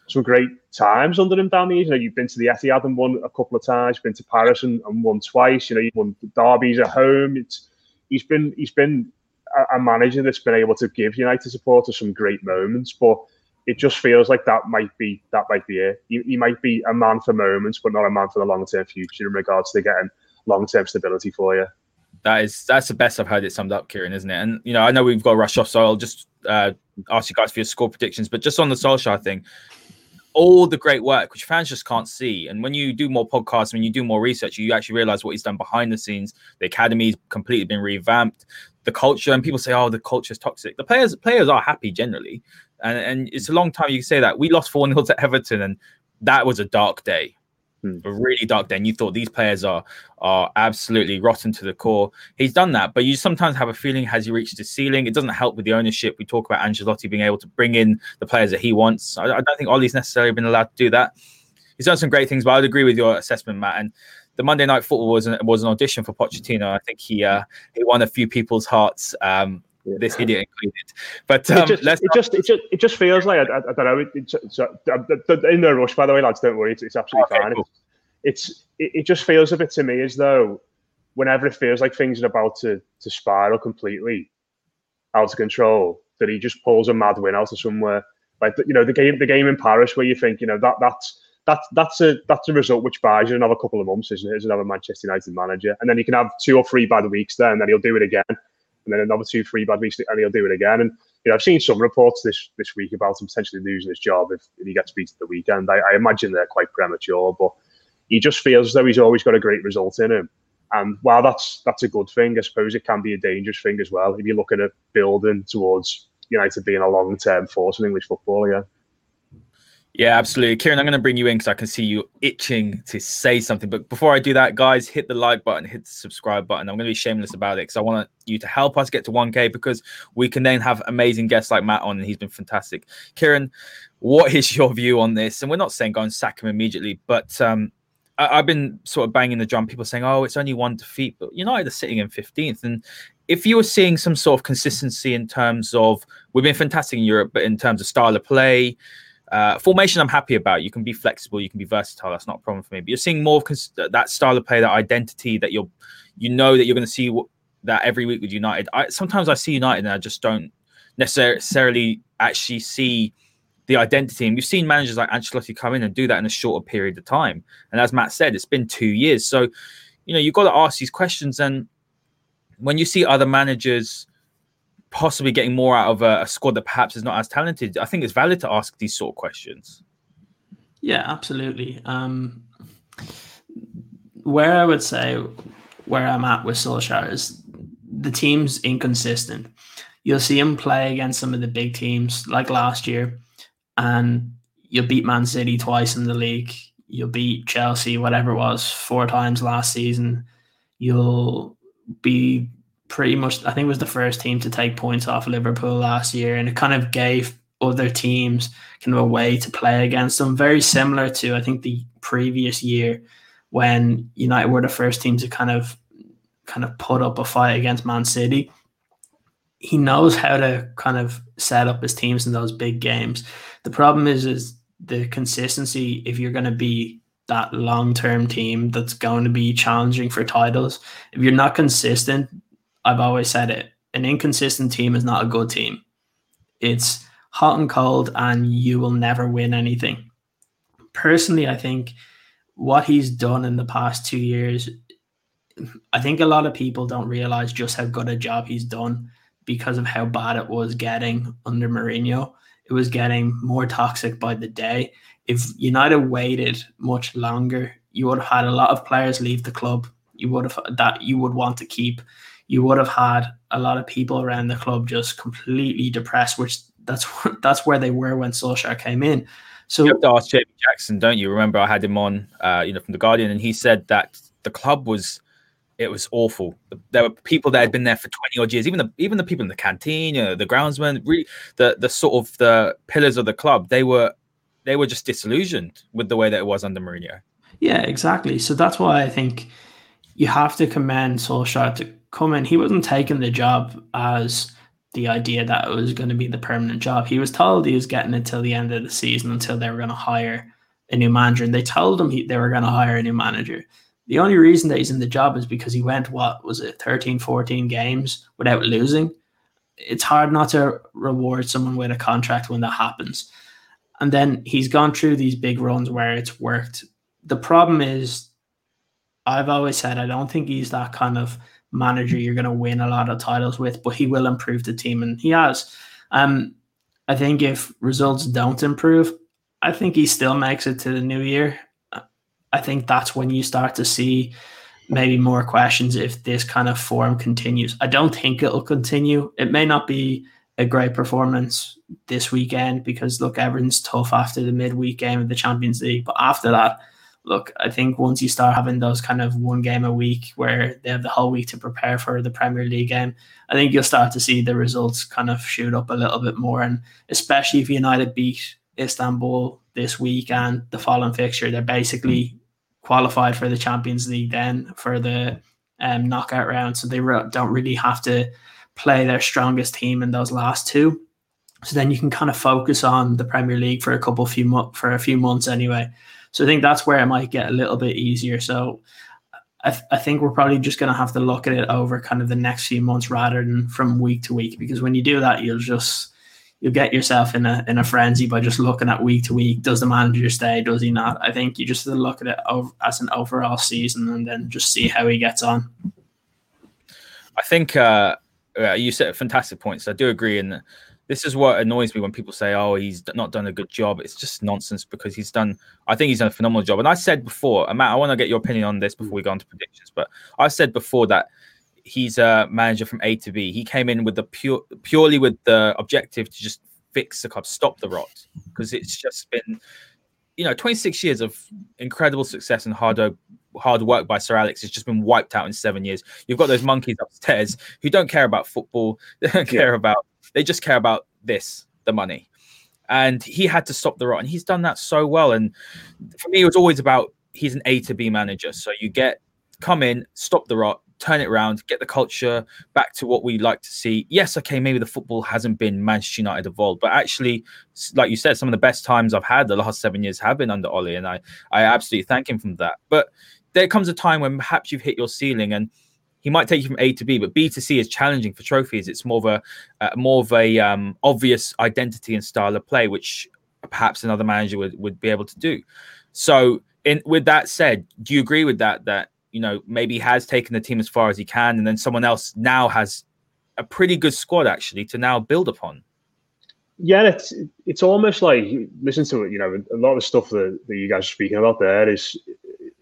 some great times under him down the years. You know, you've been to the Etihad and won a couple of times. You've Been to Paris and, and won twice. You know, you've won the derbies at home. It's he's been he's been a, a manager that's been able to give United supporters some great moments, but it just feels like that might be that might be it. He, he might be a man for moments, but not a man for the long term future in regards to getting long term stability for you. That is that's the best I've heard it summed up, Ciaran, isn't it? And you know, I know we've got to rush off, so I'll just uh, ask you guys for your score predictions. But just on the Solskjaer thing, all the great work which fans just can't see. And when you do more podcasts, when you do more research, you actually realize what he's done behind the scenes. The academy's completely been revamped. The culture, and people say, "Oh, the culture is toxic." The players players are happy generally and and it's a long time you can say that. We lost 4 0 to Everton, and that was a dark day. Hmm. A really dark day. And you thought these players are are absolutely rotten to the core. He's done that, but you sometimes have a feeling has he reached the ceiling? It doesn't help with the ownership. We talk about Ancelotti being able to bring in the players that he wants. I, I don't think Ole's necessarily been allowed to do that. He's done some great things, but I'd agree with your assessment, Matt. And the Monday Night Football was an, was an audition for Pochettino. I think he uh, he won a few people's hearts. Um, yeah. this idiot included. But um, it, just, it just, it just it just feels like I, I, I don't know. It, it's, it's, uh, in no rush, by the way, lads. Don't worry, it's, it's absolutely okay, fine. Cool. It's it, it just feels a bit to me as though whenever it feels like things are about to to spiral completely out of control, that he just pulls a mad win out of somewhere. Like you know the game the game in Paris where you think you know that that's that's that's a that's a result which buys you another couple of months, isn't it? As another Manchester United manager, and then you can have two or three bad weeks there, and then he'll do it again, and then another two, three bad weeks, and he'll do it again. And you know, I've seen some reports this this week about him potentially losing his job if, if he gets beat at the weekend. I, I imagine they're quite premature, but he just feels as though he's always got a great result in him. And while that's that's a good thing, I suppose it can be a dangerous thing as well if you're looking at building towards United being a long term force in English football again. Yeah, absolutely. Ciaran, I'm going to bring you in because I can see you itching to say something. But before I do that, guys, hit the like button, hit the subscribe button. I'm going to be shameless about it because I want you to help us get to 1K because we can then have amazing guests like Matt on, and he's been fantastic. Ciaran, what is your view on this? And we're not saying go and sack him immediately, but um, I, have been sort of banging the drum. People saying, oh, it's only one defeat, but United are sitting in 15th. And if you were seeing some sort of consistency in terms of, we've been fantastic in Europe, but in terms of style of play, uh, formation, I'm happy about. You can be flexible, you can be versatile. That's not a problem for me. But you're seeing more of cons- that style of play, that identity that you're, you know, that you're going to see that every week with United. I sometimes I see United and I just don't necessarily actually see the identity. And we've seen managers like Ancelotti come in and do that in a shorter period of time. And as Matt said, it's been two years. So, you know, you've got to ask these questions. And when you see other managers possibly getting more out of a, a, squad that perhaps is not as talented, I think it's valid to ask these sort of questions. Yeah, absolutely. Um, where I would say where I'm at with Solskjaer is the team's inconsistent. You'll see him play against some of the big teams like last year, and you'll beat Man City twice in the league. You'll beat Chelsea, whatever it was, four times last season. You'll be pretty much, I think, was the first team to take points off Liverpool last year, and it kind of gave other teams kind of a way to play against them. Very similar to, I think, the previous year when United were the first team to kind of kind of put up a fight against Man City. He knows how to kind of set up his teams in those big games. The problem is, is the consistency. If you're going to be that long term team that's going to be challenging for titles, if you're not consistent, I've always said it. An inconsistent team is not a good team. It's hot and cold, and you will never win anything. Personally, I think what he's done in the past two years, I think a lot of people don't realize just how good a job he's done because of how bad it was getting under Mourinho. It was getting more toxic by the day. If United waited much longer, you would have had a lot of players leave the club. You would have that you would want to keep you would have had a lot of people around the club just completely depressed, which that's that's where they were when Solskjaer came in. So you have to ask Jamie Jackson, don't you? Remember, I had him on, uh, you know, from the Guardian, and he said that the club was it was awful. There were people that had been there for twenty odd years, even the even the people in the canteen, you know, the groundsmen, really the the sort of the pillars of the club. They were they were just disillusioned with the way that it was under Mourinho. Yeah, exactly. So that's why I think you have to commend Solskjaer to coming, he wasn't taking the job as the idea that it was going to be the permanent job. He was told he was getting it till the end of the season until they were going to hire a new manager. And they told him he, they were going to hire a new manager. The only reason that he's in the job is because he went, what was it, 13, 14 games without losing. It's hard not to reward someone with a contract when that happens. And then he's gone through these big runs where it's worked. The problem is, I've always said, I don't think he's that kind of manager you're going to win a lot of titles with, but he will improve the team, and he has. Um, I think if results don't improve, I think he still makes it to the new year. I think that's when you start to see maybe more questions if this kind of form continues. I don't think it'll continue. It may not be a great performance this weekend because look, Everton's tough after the midweek game of the Champions League, but after that, look, I think once you start having those kind of one game a week where they have the whole week to prepare for the Premier League game, I think you'll start to see the results kind of shoot up a little bit more. And especially if United beat Istanbul this week and the following fixture, they're basically qualified for the Champions League then for the um, knockout round. So they re- don't really have to play their strongest team in those last two. So then you can kind of focus on the Premier League for a couple few mo- for a few months anyway. So I think that's where it might get a little bit easier. So I, th- I think we're probably just going to have to look at it over kind of the next few months rather than from week to week, because when you do that, you'll just you'll get yourself in a in a frenzy by just looking at week to week. Does the manager stay? Does he not? I think you just look at it as an overall season and then just see how he gets on. I think uh, you said fantastic points. I do agree, in. and this is what annoys me when people say, "Oh, he's not done a good job." It's just nonsense because he's done. I think he's done a phenomenal job. And I said before, Matt, I want to get your opinion on this before we go on to predictions. But I said before that he's a manager from A to B. He came in with the pure, purely with the objective to just fix the club, stop the rot, because it's just been, you know, 26 years of incredible success and hard hard work by Sir Alex has just been wiped out in seven years. You've got those monkeys upstairs who don't care about football. They don't care yeah. about. They just care about this, the money. And he had to stop the rot, and he's done that so well. And for me, it was always about he's an A to B manager. So you get come in, stop the rot, turn it around, get the culture back to what we like to see. Yes, okay, maybe the football hasn't been Manchester United evolved, but actually, like you said, some of the best times I've had the last seven years have been under Ole, and I I absolutely thank him for that. But there comes a time when perhaps you've hit your ceiling and he might take you from A to B, but B to C is challenging for trophies. It's more of a uh, more of a um, obvious identity and style of play, which perhaps another manager would, would be able to do. So, in with that said, do you agree with that? That you know maybe has taken the team as far as he can, and then someone else now has a pretty good squad actually to now build upon. Yeah, it's it's almost like listen to it. You know, a lot of stuff that, that you guys are speaking about there is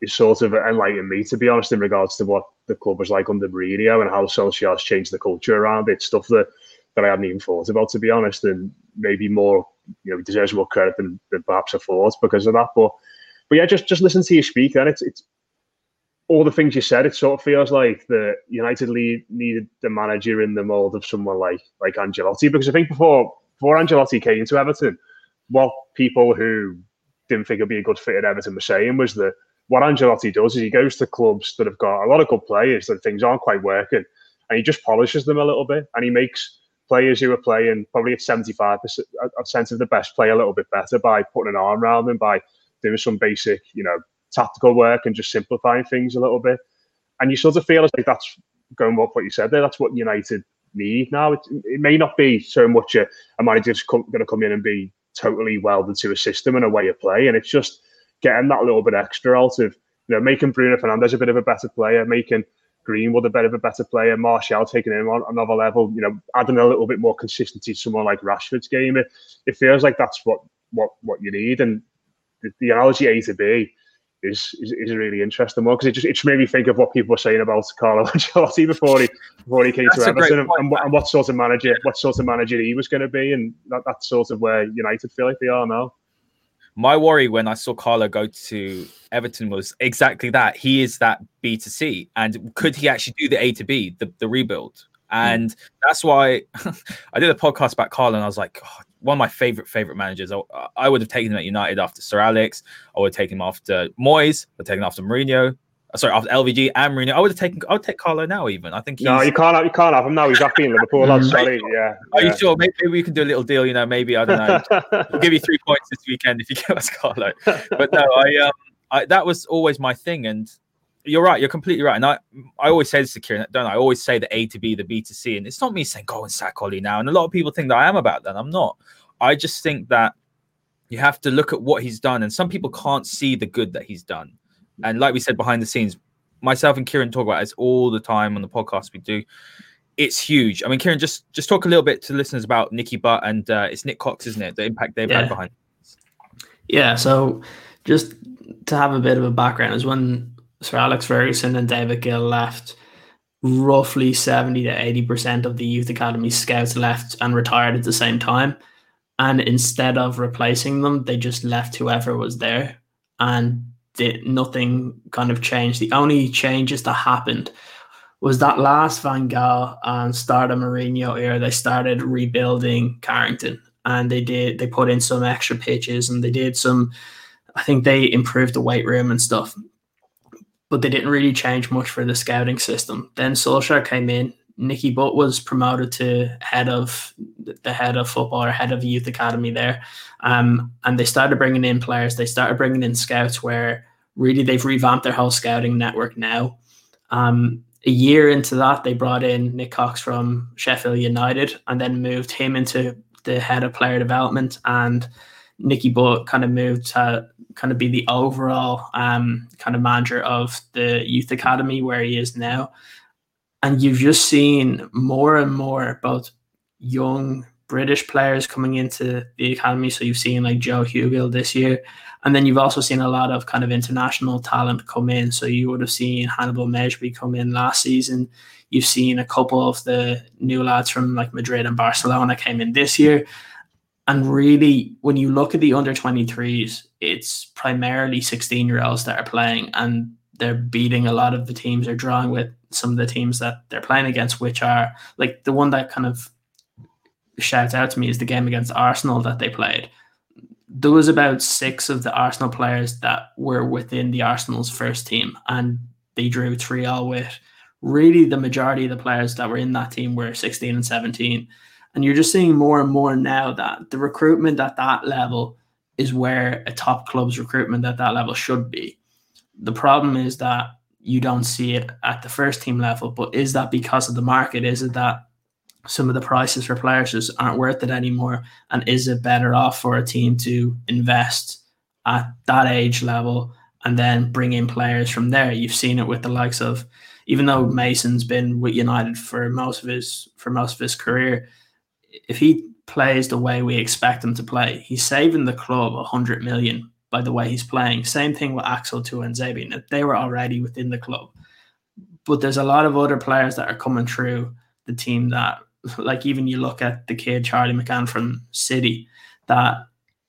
is sort of enlightened me, to be honest, in regards to what the club was like under Mourinho and how Solskjaer's changed the culture around it. Stuff that, that I hadn't even thought about, to be honest, and maybe more, you know, deserves more credit than, than perhaps I thought because of that. But, but yeah, just just listen to you speak, and it's it's all the things you said. It sort of feels like the United lead needed the manager in the mold of someone like like Ancelotti, because I think before before Ancelotti came to Everton, what people who didn't think it'd be a good fit at Everton were saying was that what Ancelotti does is he goes to clubs that have got a lot of good players that things aren't quite working, and he just polishes them a little bit, and he makes players who are playing probably at 75% uh, uh, of the best play a little bit better by putting an arm around them, by doing some basic, you know, tactical work and just simplifying things a little bit. And you sort of feel as like that's going up what you said there. That's what United need now. It, it may not be so much a, a manager's going to come in and be totally welded to a system and a way of play, and it's just getting that little bit extra out of you know making Bruno Fernandes a bit of a better player, making Greenwood a bit of a better player, Martial taking him on another level, you know, adding a little bit more consistency to someone like Rashford's game. It, it feels like that's what what what you need. And the, the analogy A to B is is, is a really interesting one because it just it just made me think of what people were saying about Carlo Ancelotti before he before he came that's to Everton and, and, and, what sort of manager what sort of manager he was going to be, and that, that's sort of where United feel like they are now my worry when I saw Carlo go to Everton was exactly that. He is that B to C, and could he actually do the A to B, the, the rebuild? And mm. that's why I did a podcast about Carlo, and I was like, oh, one of my favorite favorite managers. I, I, would have taken him at United after Sir Alex. I would have taken him after Moyes. I would have taken him after Mourinho. Sorry, after LVG and Mourinho, I would have taken. I would take Carlo now. Even I think. no, you can't. Have, you can't have him now. He's happy in Liverpool. I'm sorry. Yeah. Are yeah. you sure? Maybe, maybe, we can do a little deal. You know, maybe I don't know. we'll give you three points this weekend if you give us Carlo. But no, I um, I, that was always my thing, and you're right. You're completely right. And I, I always say this to Ciaran, don't I? I always say the A to B, the B to C, and it's not me saying go and sack Ole now. And a lot of people think that I am about that. I'm not. I just think that you have to look at what he's done, and some people can't see the good that he's done. And like we said behind the scenes, myself and Ciaran talk about this all the time on the podcast we do. It's huge. I mean, Ciaran, just just talk a little bit to listeners about Nicky Butt and uh, it's Nick Cox, isn't it? The impact they've yeah. had behind. Yeah. So just to have a bit of a background is when Sir Alex Ferguson and David Gill left, roughly 70 to 80% of the youth academy scouts left and retired at the same time. And instead of replacing them, they just left whoever was there. And did nothing kind of changed. The only changes that happened was that last Van Gaal and start of Mourinho era, they started rebuilding Carrington and they did they put in some extra pitches and they did some I think they improved the weight room and stuff. But they didn't really change much for the scouting system. Then Solskjaer came in. Nicky Butt was promoted to head of the head of football or head of youth academy there. Um, and they started bringing in players. They started bringing in scouts where really they've revamped their whole scouting network now. Um, a year into that, they brought in Nick Cox from Sheffield United and then moved him into the head of player development, and Nicky Butt kind of moved to kind of be the overall um, kind of manager of the youth academy where he is now. And you've just seen more and more both young British players coming into the academy. So you've seen like Joe Hugill this year. And then you've also seen a lot of kind of international talent come in. So you would have seen Hannibal Mejbri come in last season. You've seen a couple of the new lads from like Madrid and Barcelona came in this year. And really, when you look at the under 23s, it's primarily 16 year olds that are playing and they're beating a lot of the teams, they're drawing with some of the teams that they're playing against, which are like the one that kind of shouts out to me is the game against Arsenal that they played. There was about six of the Arsenal players that were within the Arsenal's first team, and they drew 3 all with really the majority of the players that were in that team were 16 and 17. And you're just seeing more and more now that the recruitment at that level is where a top club's recruitment at that level should be. The problem is that you don't see it at the first team level, but is that because of the market? Is it that some of the prices for players just aren't worth it anymore? And is it better off for a team to invest at that age level and then bring in players from there? You've seen it with the likes of, even though Mason's been with United for most of his for most of his career, if he plays the way we expect him to play, he's saving the club a hundred million by the way he's playing. Same thing with Axel Tuanzebe. And they were already within the club, but there's a lot of other players that are coming through the team that like even you look at the kid Charlie McCann from City, that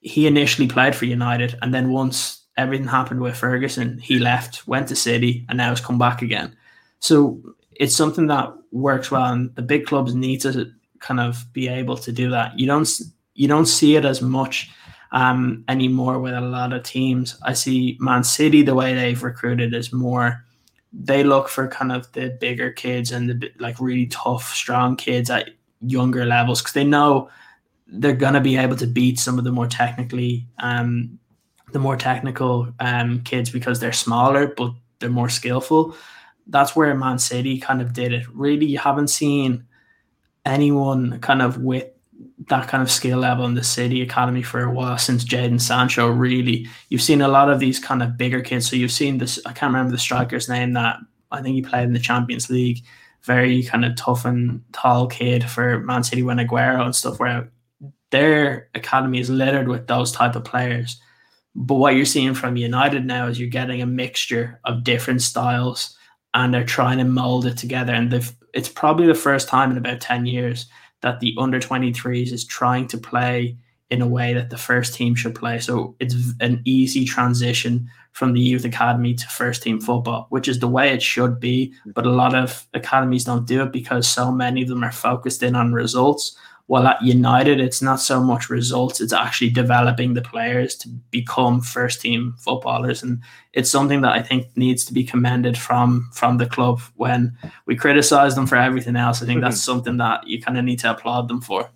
he initially played for United, and then once everything happened with Ferguson, he left, went to City, and now has come back again. So it's something that works well, and the big clubs need to kind of be able to do that. You don't you don't see it as much um, anymore with a lot of teams. I see Man City the way they've recruited is more they look for kind of the bigger kids and the like really tough, strong kids at younger levels because they know they're gonna be able to beat some of the more technically um, the more technical um, kids because they're smaller but they're more skillful. That's where Man City kind of did it. Really, you haven't seen anyone kind of with that kind of skill level in the City Academy for a while since Jadon Sancho. Really, you've seen a lot of these kind of bigger kids. So you've seen this. I can't remember the striker's name that I think he played in the Champions League. Very kind of tough and tall kid for Man City when Aguero and stuff. Where their academy is littered with those type of players. But what you're seeing from United now is you're getting a mixture of different styles, and they're trying to mold it together. And they've it's probably the first time in about ten years that the under 23s is trying to play in a way that the first team should play. So it's an easy transition from the youth academy to first team football, which is the way it should be. But a lot of academies don't do it because so many of them are focused in on results while at United, it's not so much results, it's actually developing the players to become first team footballers. And it's something that I think needs to be commended from from the club. When we criticize them for everything else, I think that's something that you kind of need to applaud them for.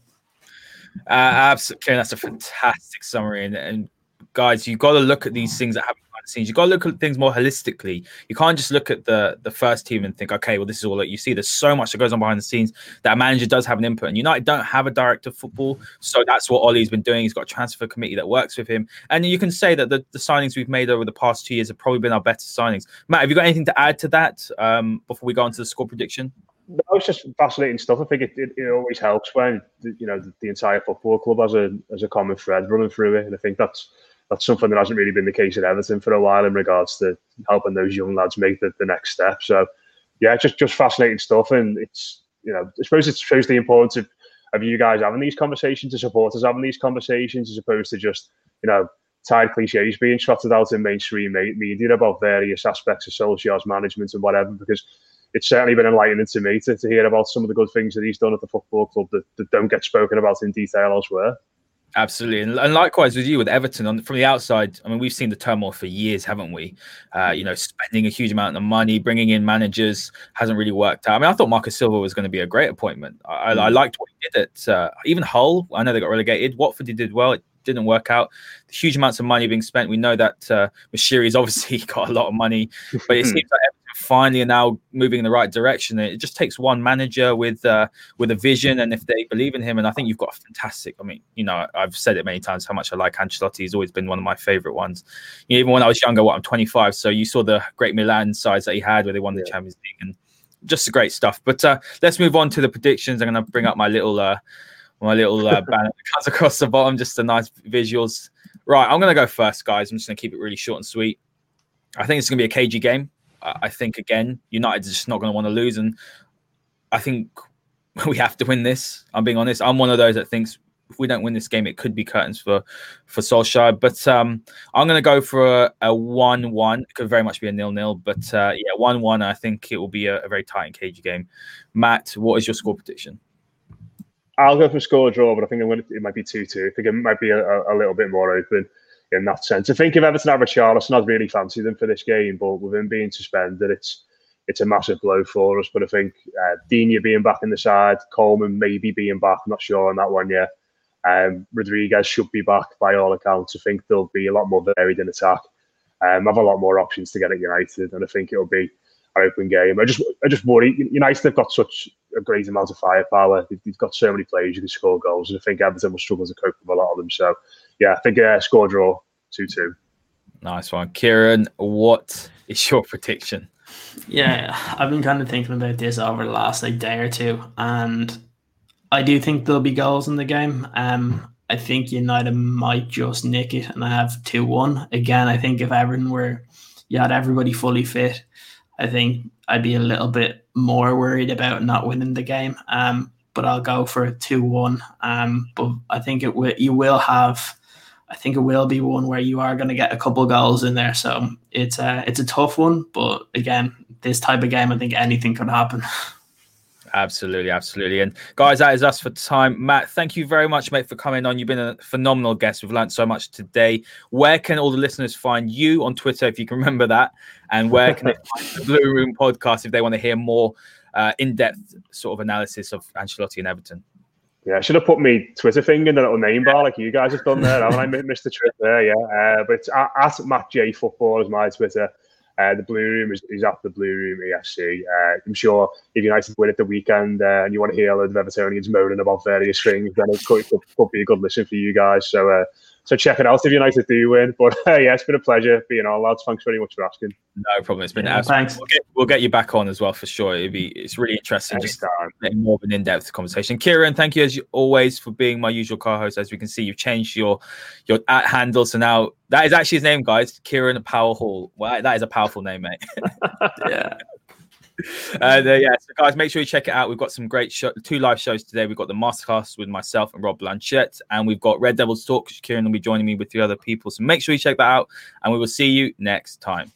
Uh, absolutely, that's a fantastic summary. And, and guys, you've got to look at these things that happen scenes. You've got to look at things more holistically. You can't just look at the the first team and think, okay, well, this is all that you see. There's so much that goes on behind the scenes that a manager does have an input. And United don't have a director of football, so that's what Ole's been doing. He's got a transfer committee that works with him, and you can say that the, the signings we've made over the past two years have probably been our better signings. Matt, have you got anything to add to that um, before we go on to the score prediction? No, it's just fascinating stuff. I think it, it, it always helps when you know the, the, entire football club has a as a common thread running through it, and I think that's that's something that hasn't really been the case at Everton for a while in regards to helping those young lads make the, the next step. So, yeah, just just fascinating stuff, and it's you know I suppose it shows the importance of, of you guys having these conversations, the supporters having these conversations, as opposed to just you know tired cliches being trotted out in mainstream media about various aspects of Solskjaer's management and whatever. Because it's certainly been enlightening to me to, to hear about some of the good things that he's done at the football club that, that don't get spoken about in detail elsewhere. Absolutely, and, and, likewise with you with Everton. On from the outside, I mean, we've seen the turmoil for years, haven't we? Uh, you know, spending a huge amount of money, bringing in managers hasn't really worked out. I mean, I thought Marcus Silva was going to be a great appointment. I, mm. I liked what he did at uh, even Hull. I know they got relegated. Watford he did well. It didn't work out. Huge amounts of money being spent. We know that uh, Moshiri's obviously got a lot of money, but it seems like finally are now moving in the right direction. It just takes one manager with uh, with a vision, and if they believe in him, and I think you've got a fantastic. I mean, you know, I've said it many times how much I like Ancelotti. He's always been one of my favorite ones. You know, even when I was younger, what I'm 25, so you saw the great Milan sides that he had where they won yeah. the Champions League, and just the great stuff. But uh, let's move on to the predictions. I'm going to bring up my little uh, my little uh, banner that cuts across the bottom, just a nice visuals. Right, I'm going to go first, guys. I'm just going to keep it really short and sweet. I think it's going to be a cagey game. I think again, United's just not going to want to lose, and I think we have to win this. I'm being honest. I'm one of those that thinks if we don't win this game, it could be curtains for for Solskjaer. But um, I'm going to go for a, one-one. It could very much be a nil-nil, but uh, yeah, one-one. I think it will be a, a, very tight and cagey game. Matt, what is your score prediction? I'll go for score draw, but I think it might be two-two. I think it might be a, a little bit more open in that sense. I think if Everton have Richarlison, I'd really fancy them for this game, but with him being suspended, it's it's a massive blow for us. But I think uh, Digne being back in the side, Coleman maybe being back, I'm not sure on that one yet. Um, Rodriguez should be back by all accounts. I think they'll be a lot more varied in attack. Um, have a lot more options to get at United, and I think it'll be an open game. I just, I just worry. United have got such a great amount of firepower. They've got so many players who can score goals, and I think Everton will struggle to cope with a lot of them. So yeah, I think uh, score draw two two. Nice one, Ciaran. What is your prediction? Yeah, I've been kind of thinking about this over the last like day or two, and I do think there'll be goals in the game. Um, I think United might just nick it, and I have two one. Again, I think if Everton were, you had everybody fully fit, I think I'd be a little bit more worried about not winning the game. Um, but I'll go for a two one. Um, but I think it will. You will have I think it will be one where you are going to get a couple goals in there. So it's a it's a tough one, but again, this type of game, I think anything could happen. Absolutely, absolutely. And guys, that is us for time. Matt, thank you very much, mate, for coming on. You've been a phenomenal guest. We've learned so much today. Where can all the listeners find you on Twitter, if you can remember that? And where can they find the Blue Room podcast if they want to hear more uh, in-depth sort of analysis of Ancelotti and Everton? Yeah, I should have put my Twitter thing in the little name bar like you guys have done there. I missed the trick there? Yeah, uh, but it's at, at Matt J Football is my Twitter. Uh, the Blue Room is, is the Blue Room EFC. Uh, I'm sure if United win at the weekend uh, and you want to hear all the Evertonians moaning about various things, then it could, could, could be a good listen for you guys. So uh, so check it out if United do win. But uh, yeah, it's been a pleasure being on, lads. Thanks very much for asking. No problem. It's been yeah, thanks. We'll get, we'll get, you back on as well for sure. It'd be it's really interesting just getting more of an in-depth conversation. Ciaran, thank you as always for being my usual co-host. As we can see, you've changed your your at handle, so now that is actually his name, guys. Ciaran Power Hall. Well, that is a powerful name, mate. yeah. Uh, yeah, so guys, make sure you check it out. We've got some great show, two live shows today. We've got the masterclass with myself and Rob Blanchette, and we've got Red Devils Talk. Ciaran will be joining me with the other people. So make sure you check that out, and we will see you next time.